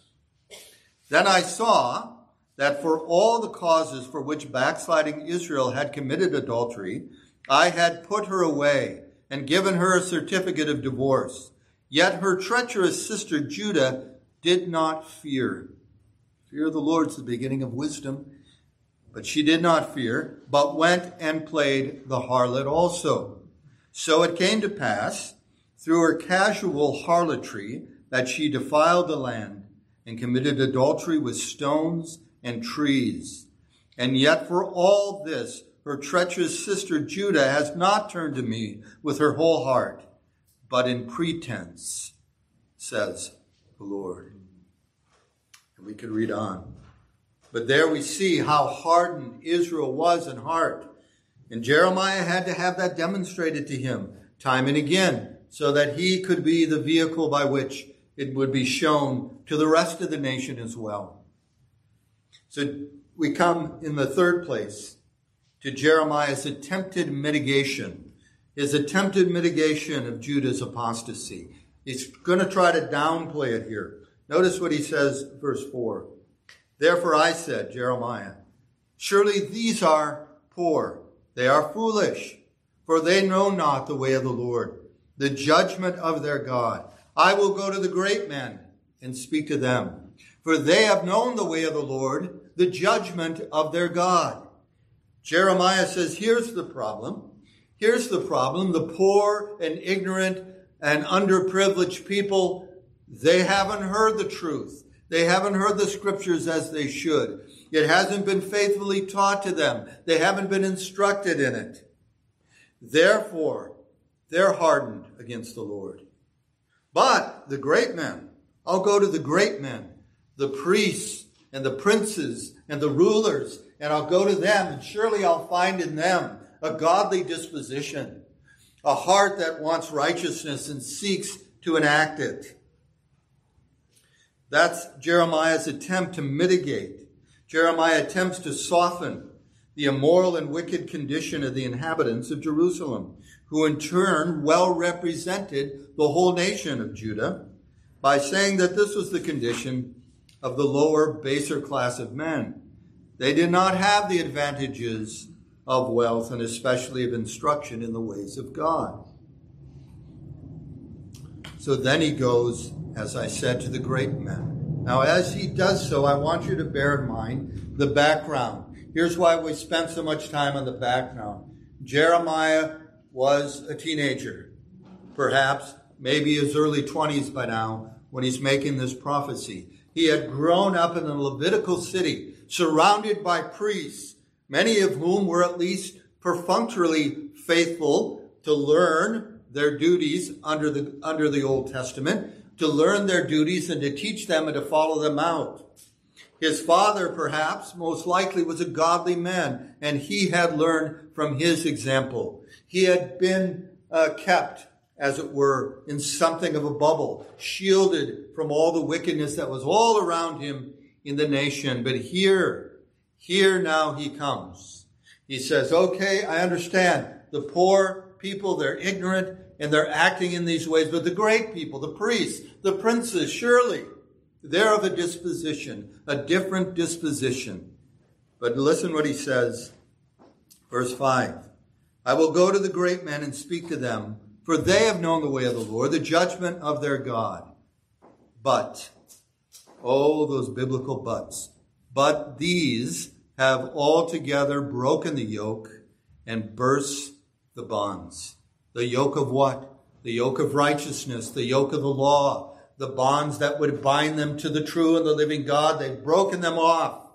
Then I saw that for all the causes for which backsliding Israel had committed adultery, I had put her away and given her a certificate of divorce. Yet her treacherous sister Judah did not fear. Fear of the Lord is the beginning of wisdom. But she did not fear, but went and played the harlot also. So it came to pass, through her casual harlotry, that she defiled the land and committed adultery with stones and trees. And yet for all this, her treacherous sister Judah has not turned to me with her whole heart, but in pretense, says the Lord. We could read on. But there we see how hardened Israel was in heart. And Jeremiah had to have that demonstrated to him time and again so that he could be the vehicle by which it would be shown to the rest of the nation as well. So we come in the third place to Jeremiah's attempted mitigation, his attempted mitigation of Judah's apostasy. He's going to try to downplay it here. Notice what he says, verse 4. Therefore I said, Jeremiah, surely these are poor. They are foolish, for they know not the way of the Lord, the judgment of their God. I will go to the great men and speak to them, for they have known the way of the Lord, the judgment of their God. Jeremiah says, here's the problem. Here's the problem. The poor and ignorant and underprivileged people, they haven't heard the truth. They haven't heard the scriptures as they should. It hasn't been faithfully taught to them. They haven't been instructed in it. Therefore, they're hardened against the Lord. But the great men, I'll go to the great men, the priests and the princes and the rulers, and I'll go to them, and surely I'll find in them a godly disposition, a heart that wants righteousness and seeks to enact it. That's Jeremiah's attempt to mitigate. Jeremiah attempts to soften the immoral and wicked condition of the inhabitants of Jerusalem, who in turn well represented the whole nation of Judah by saying that this was the condition of the lower, baser class of men. They did not have the advantages of wealth and especially of instruction in the ways of God. So then he goes as I said to the great men. Now, as he does so, I want you to bear in mind the background. Here's why we spent so much time on the background. Jeremiah was a teenager, perhaps, maybe his early 20s by now, when he's making this prophecy. He had grown up in a Levitical city, surrounded by priests, many of whom were at least perfunctorily faithful to learn their duties under the, under the Old Testament to learn their duties and to teach them and to follow them out. His father, perhaps, most likely was a godly man, and he had learned from his example. He had been uh, kept, as it were, in something of a bubble, shielded from all the wickedness that was all around him in the nation. But here, here now he comes. He says, okay, I understand. The poor people, they're ignorant, and they're acting in these ways. But the great people, the priests, the princes, surely they're of a disposition, a different disposition. But listen what he says, verse 5. I will go to the great men and speak to them, for they have known the way of the Lord, the judgment of their God. But, oh, those biblical buts. But these have altogether broken the yoke and burst the bonds. The yoke of what? The yoke of righteousness, the yoke of the law, the bonds that would bind them to the true and the living God. They've broken them off.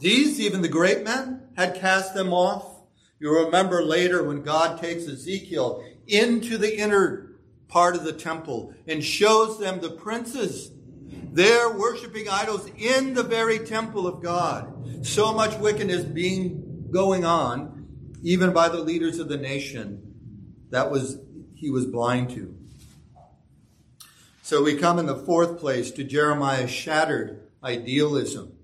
These, even the great men, had cast them off. You remember later when God takes Ezekiel into the inner part of the temple and shows them the princes. They're worshiping idols in the very temple of God. So much wickedness being going on, even by the leaders of the nation that was he was blind to. So we come in the fourth place to Jeremiah's shattered idealism.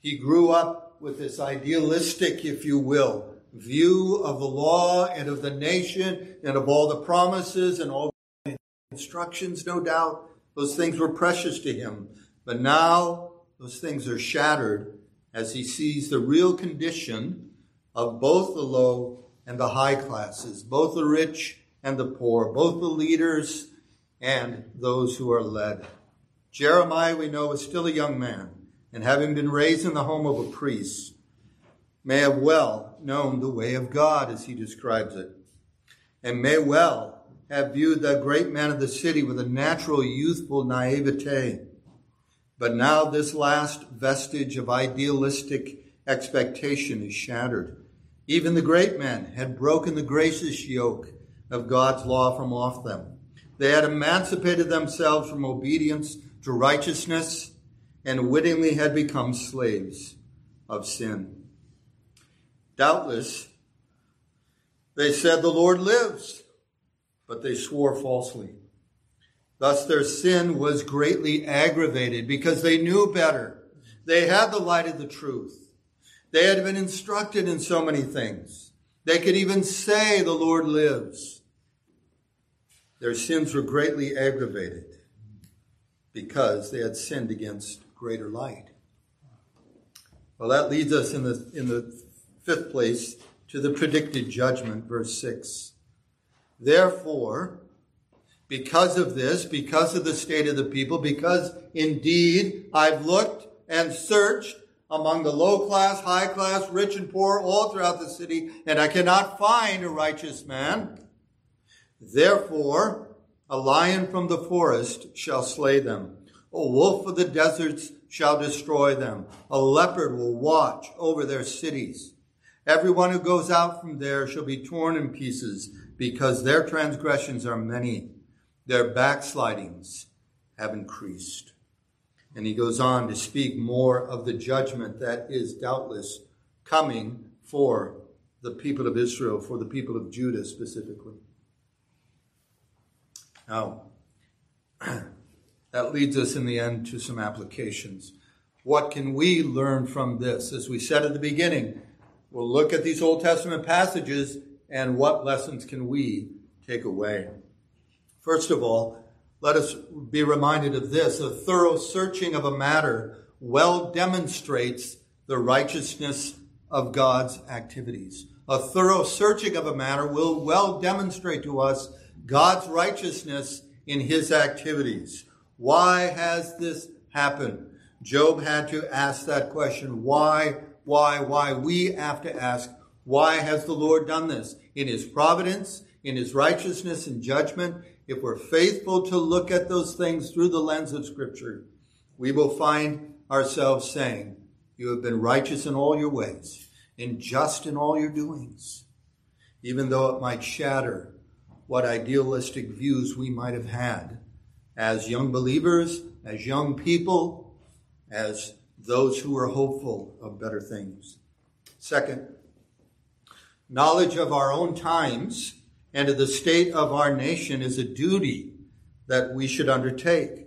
He grew up with this idealistic, if you will, view of the law and of the nation and of all the promises and all the instructions, no doubt. Those things were precious to him. But now those things are shattered as he sees the real condition of both the low and the high classes, both the rich and the poor, both the leaders and those who are led. Jeremiah, we know, was still a young man, and having been raised in the home of a priest, may have well known the way of God, as he describes it, and may well have viewed the great man of the city with a natural youthful naivete. But now this last vestige of idealistic expectation is shattered. Even the great men had broken the gracious yoke of God's law from off them. They had emancipated themselves from obedience to righteousness and wittingly had become slaves of sin. Doubtless, they said the Lord lives, but they swore falsely. Thus their sin was greatly aggravated because they knew better. They had the light of the truth. They had been instructed in so many things. They could even say the Lord lives. Their sins were greatly aggravated because they had sinned against greater light. Well, that leads us in the, in the fifth place to the predicted judgment, verse 6. Therefore, because of this, because of the state of the people, because indeed I've looked and searched among the low class, high class, rich and poor, all throughout the city, and I cannot find a righteous man. Therefore, a lion from the forest shall slay them. A wolf of the deserts shall destroy them. A leopard will watch over their cities. Everyone who goes out from there shall be torn in pieces because their transgressions are many. Their backslidings have increased. And he goes on to speak more of the judgment that is doubtless coming for the people of Israel, for the people of Judah specifically. Now, that leads us in the end to some applications. What can we learn from this? As we said at the beginning, we'll look at these Old Testament passages and what lessons can we take away. First of all, let us be reminded of this. A thorough searching of a matter well demonstrates the righteousness of God's activities. A thorough searching of a matter will well demonstrate to us God's righteousness in his activities. Why has this happened? Job had to ask that question. Why, why, why? We have to ask, why has the Lord done this? In his providence, in his righteousness and judgment, if we're faithful to look at those things through the lens of Scripture, we will find ourselves saying, You have been righteous in all your ways and just in all your doings, even though it might shatter what idealistic views we might have had as young believers, as young people, as those who are hopeful of better things. Second, knowledge of our own times and of the state of our nation is a duty that we should undertake.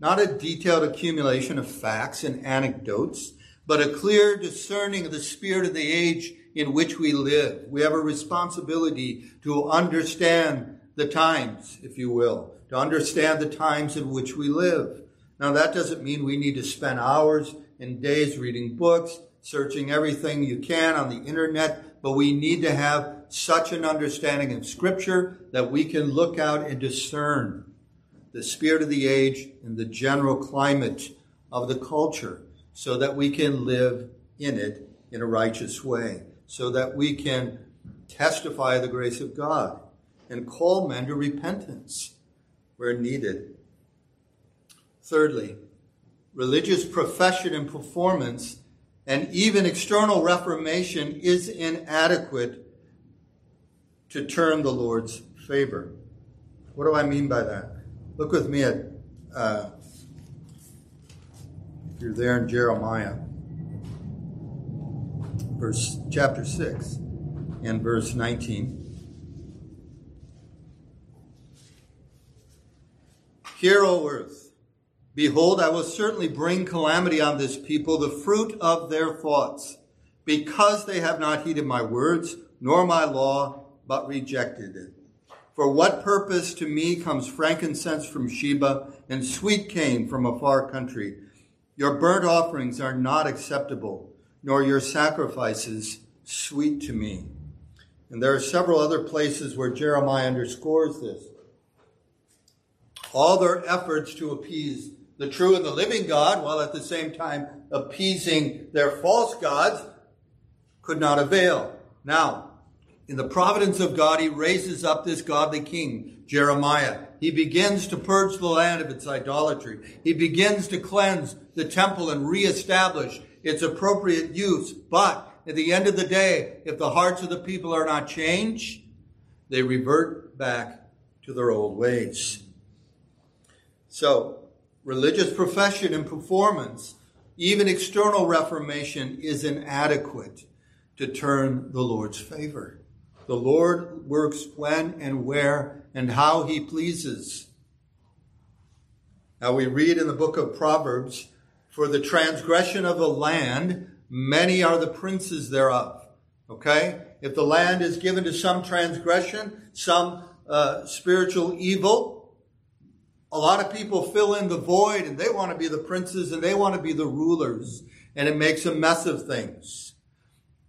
Not a detailed accumulation of facts and anecdotes, but a clear discerning of the spirit of the age in which we live. We have a responsibility to understand the times, if you will, to understand the times in which we live. Now, that doesn't mean we need to spend hours and days reading books, searching everything you can on the internet, but we need to have such an understanding of Scripture that we can look out and discern the spirit of the age and the general climate of the culture so that we can live in it in a righteous way so that we can testify the grace of God and call men to repentance where needed. Thirdly, religious profession and performance and even external reformation is inadequate to turn the Lord's favor. What do I mean by that? Look with me at, uh, if you're there in Jeremiah verse chapter 6 and verse 19. Hear, O earth, behold, I will certainly bring calamity on this people, the fruit of their thoughts, because they have not heeded my words, nor my law, but rejected it. For what purpose to me comes frankincense from Sheba and sweet cane from a far country? Your burnt offerings are not acceptable nor your sacrifices sweet to me. And there are several other places where Jeremiah underscores this. All their efforts to appease the true and the living God, while at the same time appeasing their false gods, could not avail. Now, in the providence of God, he raises up this godly king, Jeremiah. He begins to purge the land of its idolatry. He begins to cleanse the temple and reestablish its appropriate use. But at the end of the day, if the hearts of the people are not changed, they revert back to their old ways. So, religious profession and performance, even external reformation, is inadequate to turn the Lord's favor. The Lord works when and where and how he pleases. Now we read in the book of Proverbs, for the transgression of the land, many are the princes thereof. Okay? If the land is given to some transgression, some uh, spiritual evil, a lot of people fill in the void and they want to be the princes and they want to be the rulers. And it makes a mess of things.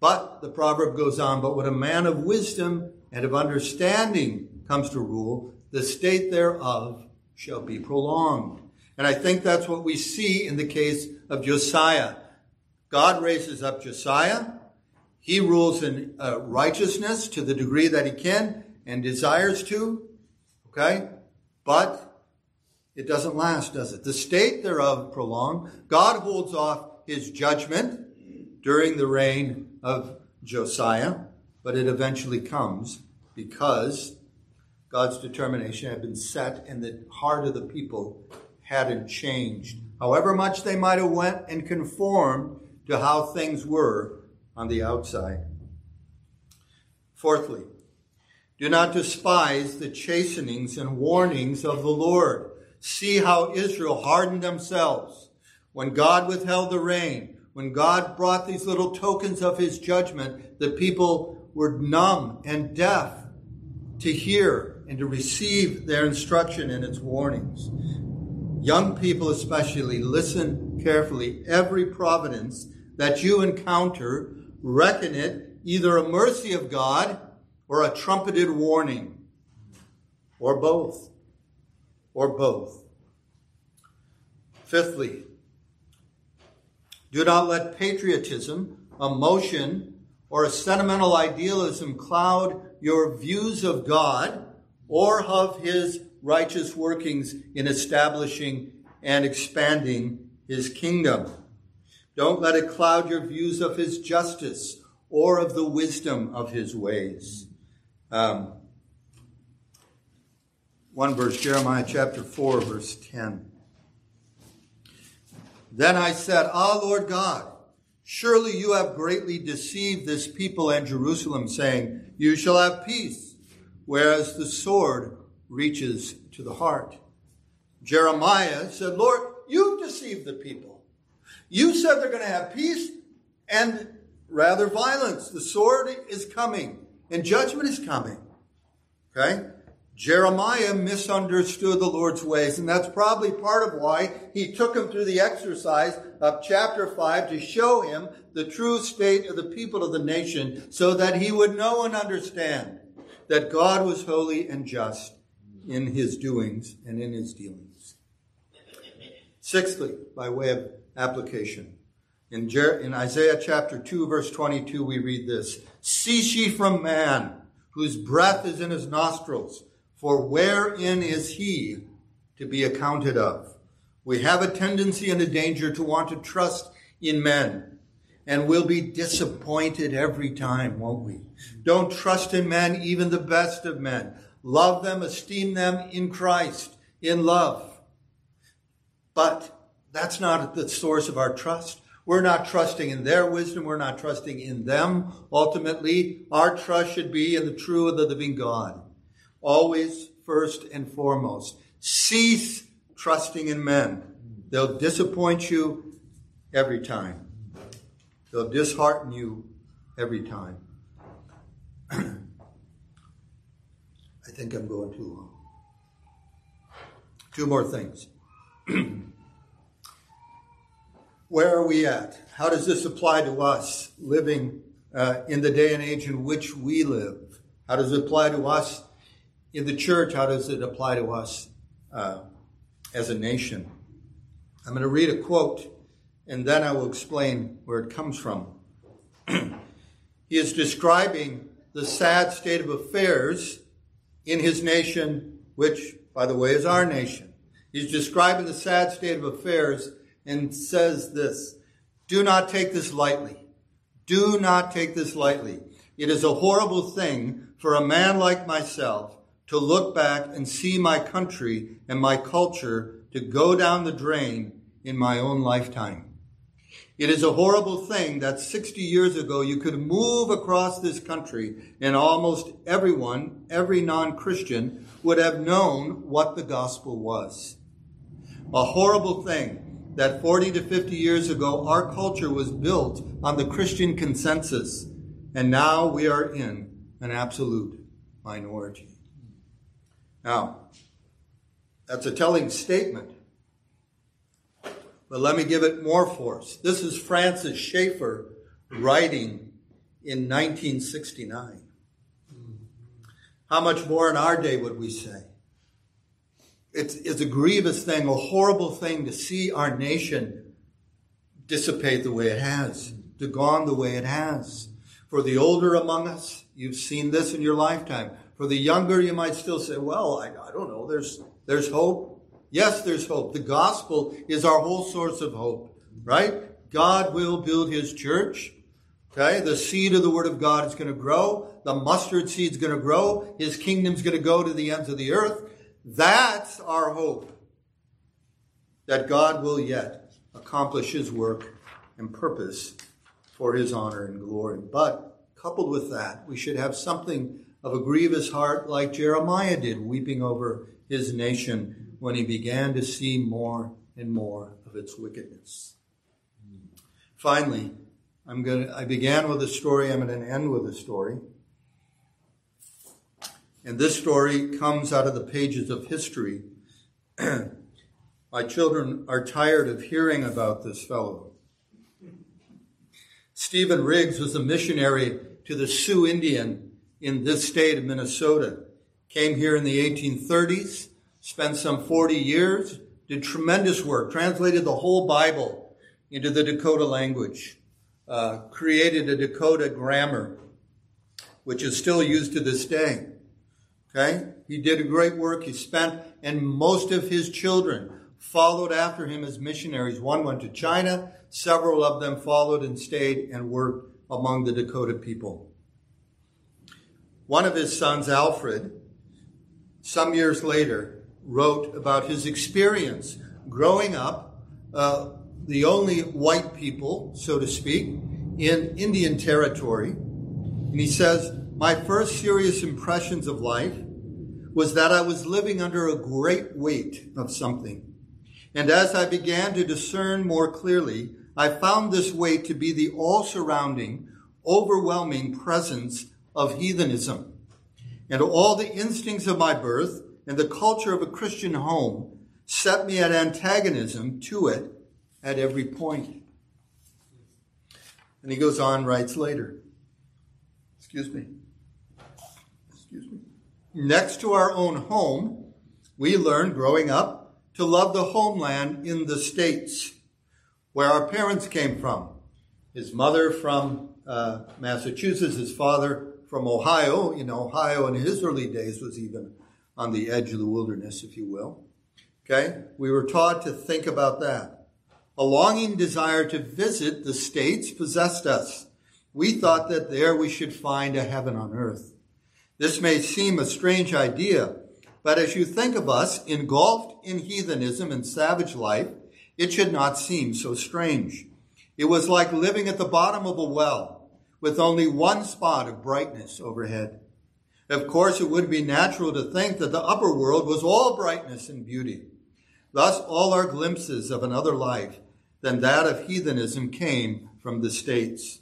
But the proverb goes on, but when a man of wisdom and of understanding comes to rule, the state thereof shall be prolonged. And I think that's what we see in the case of Josiah. God raises up Josiah. He rules in uh, righteousness to the degree that he can and desires to. Okay? But it doesn't last, does it? The state thereof prolonged. God holds off his judgment during the reign of Josiah, but it eventually comes because God's determination had been set and the heart of the people hadn't changed. However much they might have went and conformed to how things were on the outside. Fourthly, do not despise the chastenings and warnings of the Lord. See how Israel hardened themselves when God withheld the rain when God brought these little tokens of his judgment, the people were numb and deaf to hear and to receive their instruction and its warnings. Young people, especially, listen carefully. Every providence that you encounter, reckon it either a mercy of God or a trumpeted warning, or both, or both. Fifthly, do not let patriotism, emotion, or a sentimental idealism cloud your views of God or of his righteous workings in establishing and expanding his kingdom. Don't let it cloud your views of his justice or of the wisdom of his ways. Um, one verse, Jeremiah chapter 4, verse 10. Then I said, Ah, Lord God, surely you have greatly deceived this people and Jerusalem, saying, You shall have peace, whereas the sword reaches to the heart. Jeremiah said, Lord, you've deceived the people. You said they're going to have peace and rather violence. The sword is coming and judgment is coming. Okay? Jeremiah misunderstood the Lord's ways, and that's probably part of why he took him through the exercise of chapter 5 to show him the true state of the people of the nation so that he would know and understand that God was holy and just in his doings and in his dealings. Sixthly, by way of application, in, Jer- in Isaiah chapter 2, verse 22, we read this Cease ye from man, whose breath is in his nostrils for wherein is he to be accounted of? We have a tendency and a danger to want to trust in men. And we'll be disappointed every time, won't we? Don't trust in men, even the best of men. Love them, esteem them in Christ, in love. But that's not the source of our trust. We're not trusting in their wisdom. We're not trusting in them. Ultimately, our trust should be in the true and the living God always first and foremost. Cease trusting in men. They'll disappoint you every time. They'll dishearten you every time. I think I'm going too long. Two more things. Where are we at? How does this apply to us living uh, in the day and age in which we live? How does it apply to us in the church? How does it apply to us uh, as a nation? I'm going to read a quote and then I will explain where it comes from. he is describing the sad state of affairs in his nation, which, by the way, is our nation. He's describing the sad state of affairs and says this Do not take this lightly. Do not take this lightly. It is a horrible thing for a man like myself to look back and see my country and my culture to go down the drain in my own lifetime. It is a horrible thing that 60 years ago you could move across this country and almost everyone, every non-Christian, would have known what the gospel was. A horrible thing that 40 to 50 years ago our culture was built on the Christian consensus and now we are in an absolute minority. Now, that's a telling statement but let me give it more force. This is Francis Schaeffer writing in 1969. How much more in our day would we say? It's, it's a grievous thing, a horrible thing to see our nation dissipate the way it has, to gone the way it has. For the older among us, you've seen this in your lifetime. For the younger, you might still say, well, I, I don't know, there's, there's hope. Yes, there's hope. The gospel is our whole source of hope, right? God will build his church. Okay, the seed of the word of God is going to grow. The mustard seed is going to grow. His kingdom's going to go to the ends of the earth. That's our hope. That God will yet accomplish his work and purpose for his honor and glory. But coupled with that, we should have something of a grievous heart like Jeremiah did, weeping over his nation when he began to see more and more of its wickedness. Finally, I'm going to, I began with a story, I'm going to end with a story. And this story comes out of the pages of history. My children are tired of hearing about this fellow. Stephen Riggs was a missionary to the Sioux Indian in this state of Minnesota. Came here in the 1830s spent some 40 years, did tremendous work, translated the whole Bible into the Dakota language, uh, created a Dakota grammar, which is still used to this day. Okay? He did a great work. He spent, and most of his children followed after him as missionaries. One went to China. Several of them followed and stayed and worked among the Dakota people. One of his sons, Alfred, some years later, wrote about his experience growing up, uh, the only white people, so to speak, in Indian territory. And he says, My first serious impressions of life was that I was living under a great weight of something. And as I began to discern more clearly, I found this weight to be the all surrounding, overwhelming presence of heathenism. And all the instincts of my birth and the culture of a Christian home set me at antagonism to it at every point. And he goes on, writes later. Excuse me. Excuse me. Next to our own home, we learned growing up to love the homeland in the States, where our parents came from. His mother from uh, Massachusetts, his father from Ohio. You know, Ohio in his early days was even on the edge of the wilderness, if you will. Okay? We were taught to think about that. A longing desire to visit the states possessed us. We thought that there we should find a heaven on earth. This may seem a strange idea, but as you think of us engulfed in heathenism and savage life, it should not seem so strange. It was like living at the bottom of a well with only one spot of brightness overhead. Of course, it would be natural to think that the upper world was all brightness and beauty. Thus, all our glimpses of another life than that of heathenism came from the States.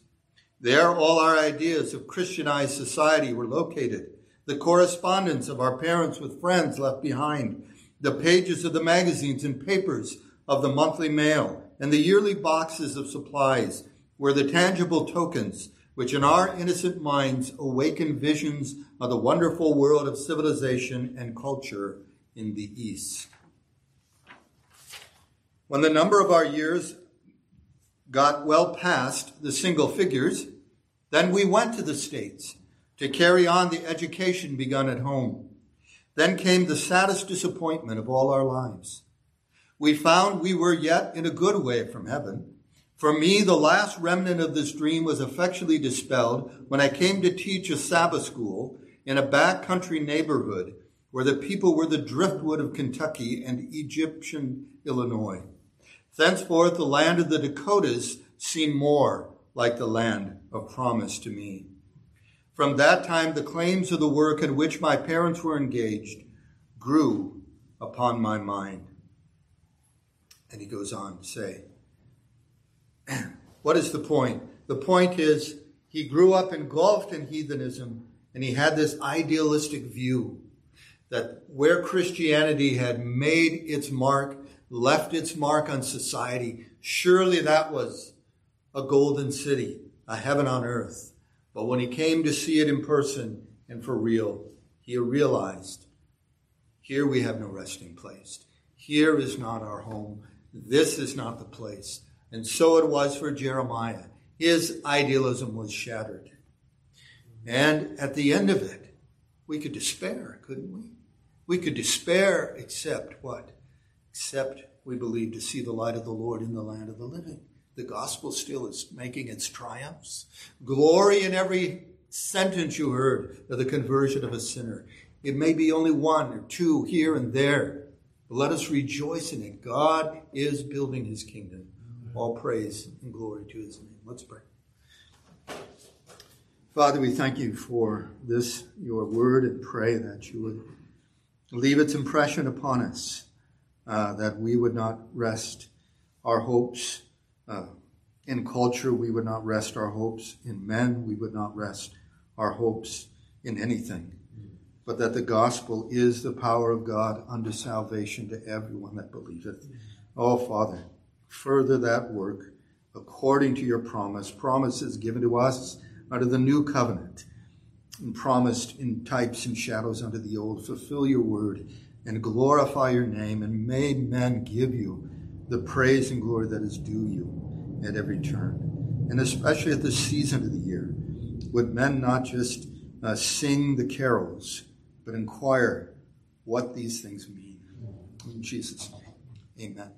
There, all our ideas of Christianized society were located. The correspondence of our parents with friends left behind. The pages of the magazines and papers of the monthly mail and the yearly boxes of supplies were the tangible tokens which in our innocent minds awaken visions of the wonderful world of civilization and culture in the East. When the number of our years got well past the single figures, then we went to the States to carry on the education begun at home. Then came the saddest disappointment of all our lives. We found we were yet in a good way from heaven. For me, the last remnant of this dream was effectually dispelled when I came to teach a Sabbath school in a backcountry neighborhood where the people were the driftwood of Kentucky and Egyptian Illinois. Thenceforth, the land of the Dakotas seemed more like the land of promise to me. From that time, the claims of the work in which my parents were engaged grew upon my mind. And he goes on to say, What is the point? The point is, he grew up engulfed in heathenism, and he had this idealistic view that where Christianity had made its mark, left its mark on society, surely that was a golden city, a heaven on earth. But when he came to see it in person and for real, he realized here we have no resting place. Here is not our home. This is not the place. And so it was for Jeremiah. His idealism was shattered. And at the end of it, we could despair, couldn't we? We could despair except what? Except we believe to see the light of the Lord in the land of the living. The gospel still is making its triumphs. Glory in every sentence you heard of the conversion of a sinner. It may be only one or two here and there, but let us rejoice in it. God is building his kingdom. All praise and glory to his name. Let's pray. Father, we thank you for this, your word, and pray that you would leave its impression upon us, uh, that we would not rest our hopes uh, in culture, we would not rest our hopes in men, we would not rest our hopes in anything, but that the gospel is the power of God unto salvation to everyone that believeth. Oh, Father, further that work according to your promise, promises given to us under the new covenant, and promised in types and shadows under the old. Fulfill your word and glorify your name, and may men give you the praise and glory that is due you at every turn. And especially at this season of the year, would men not just uh, sing the carols, but inquire what these things mean. In Jesus' name, amen.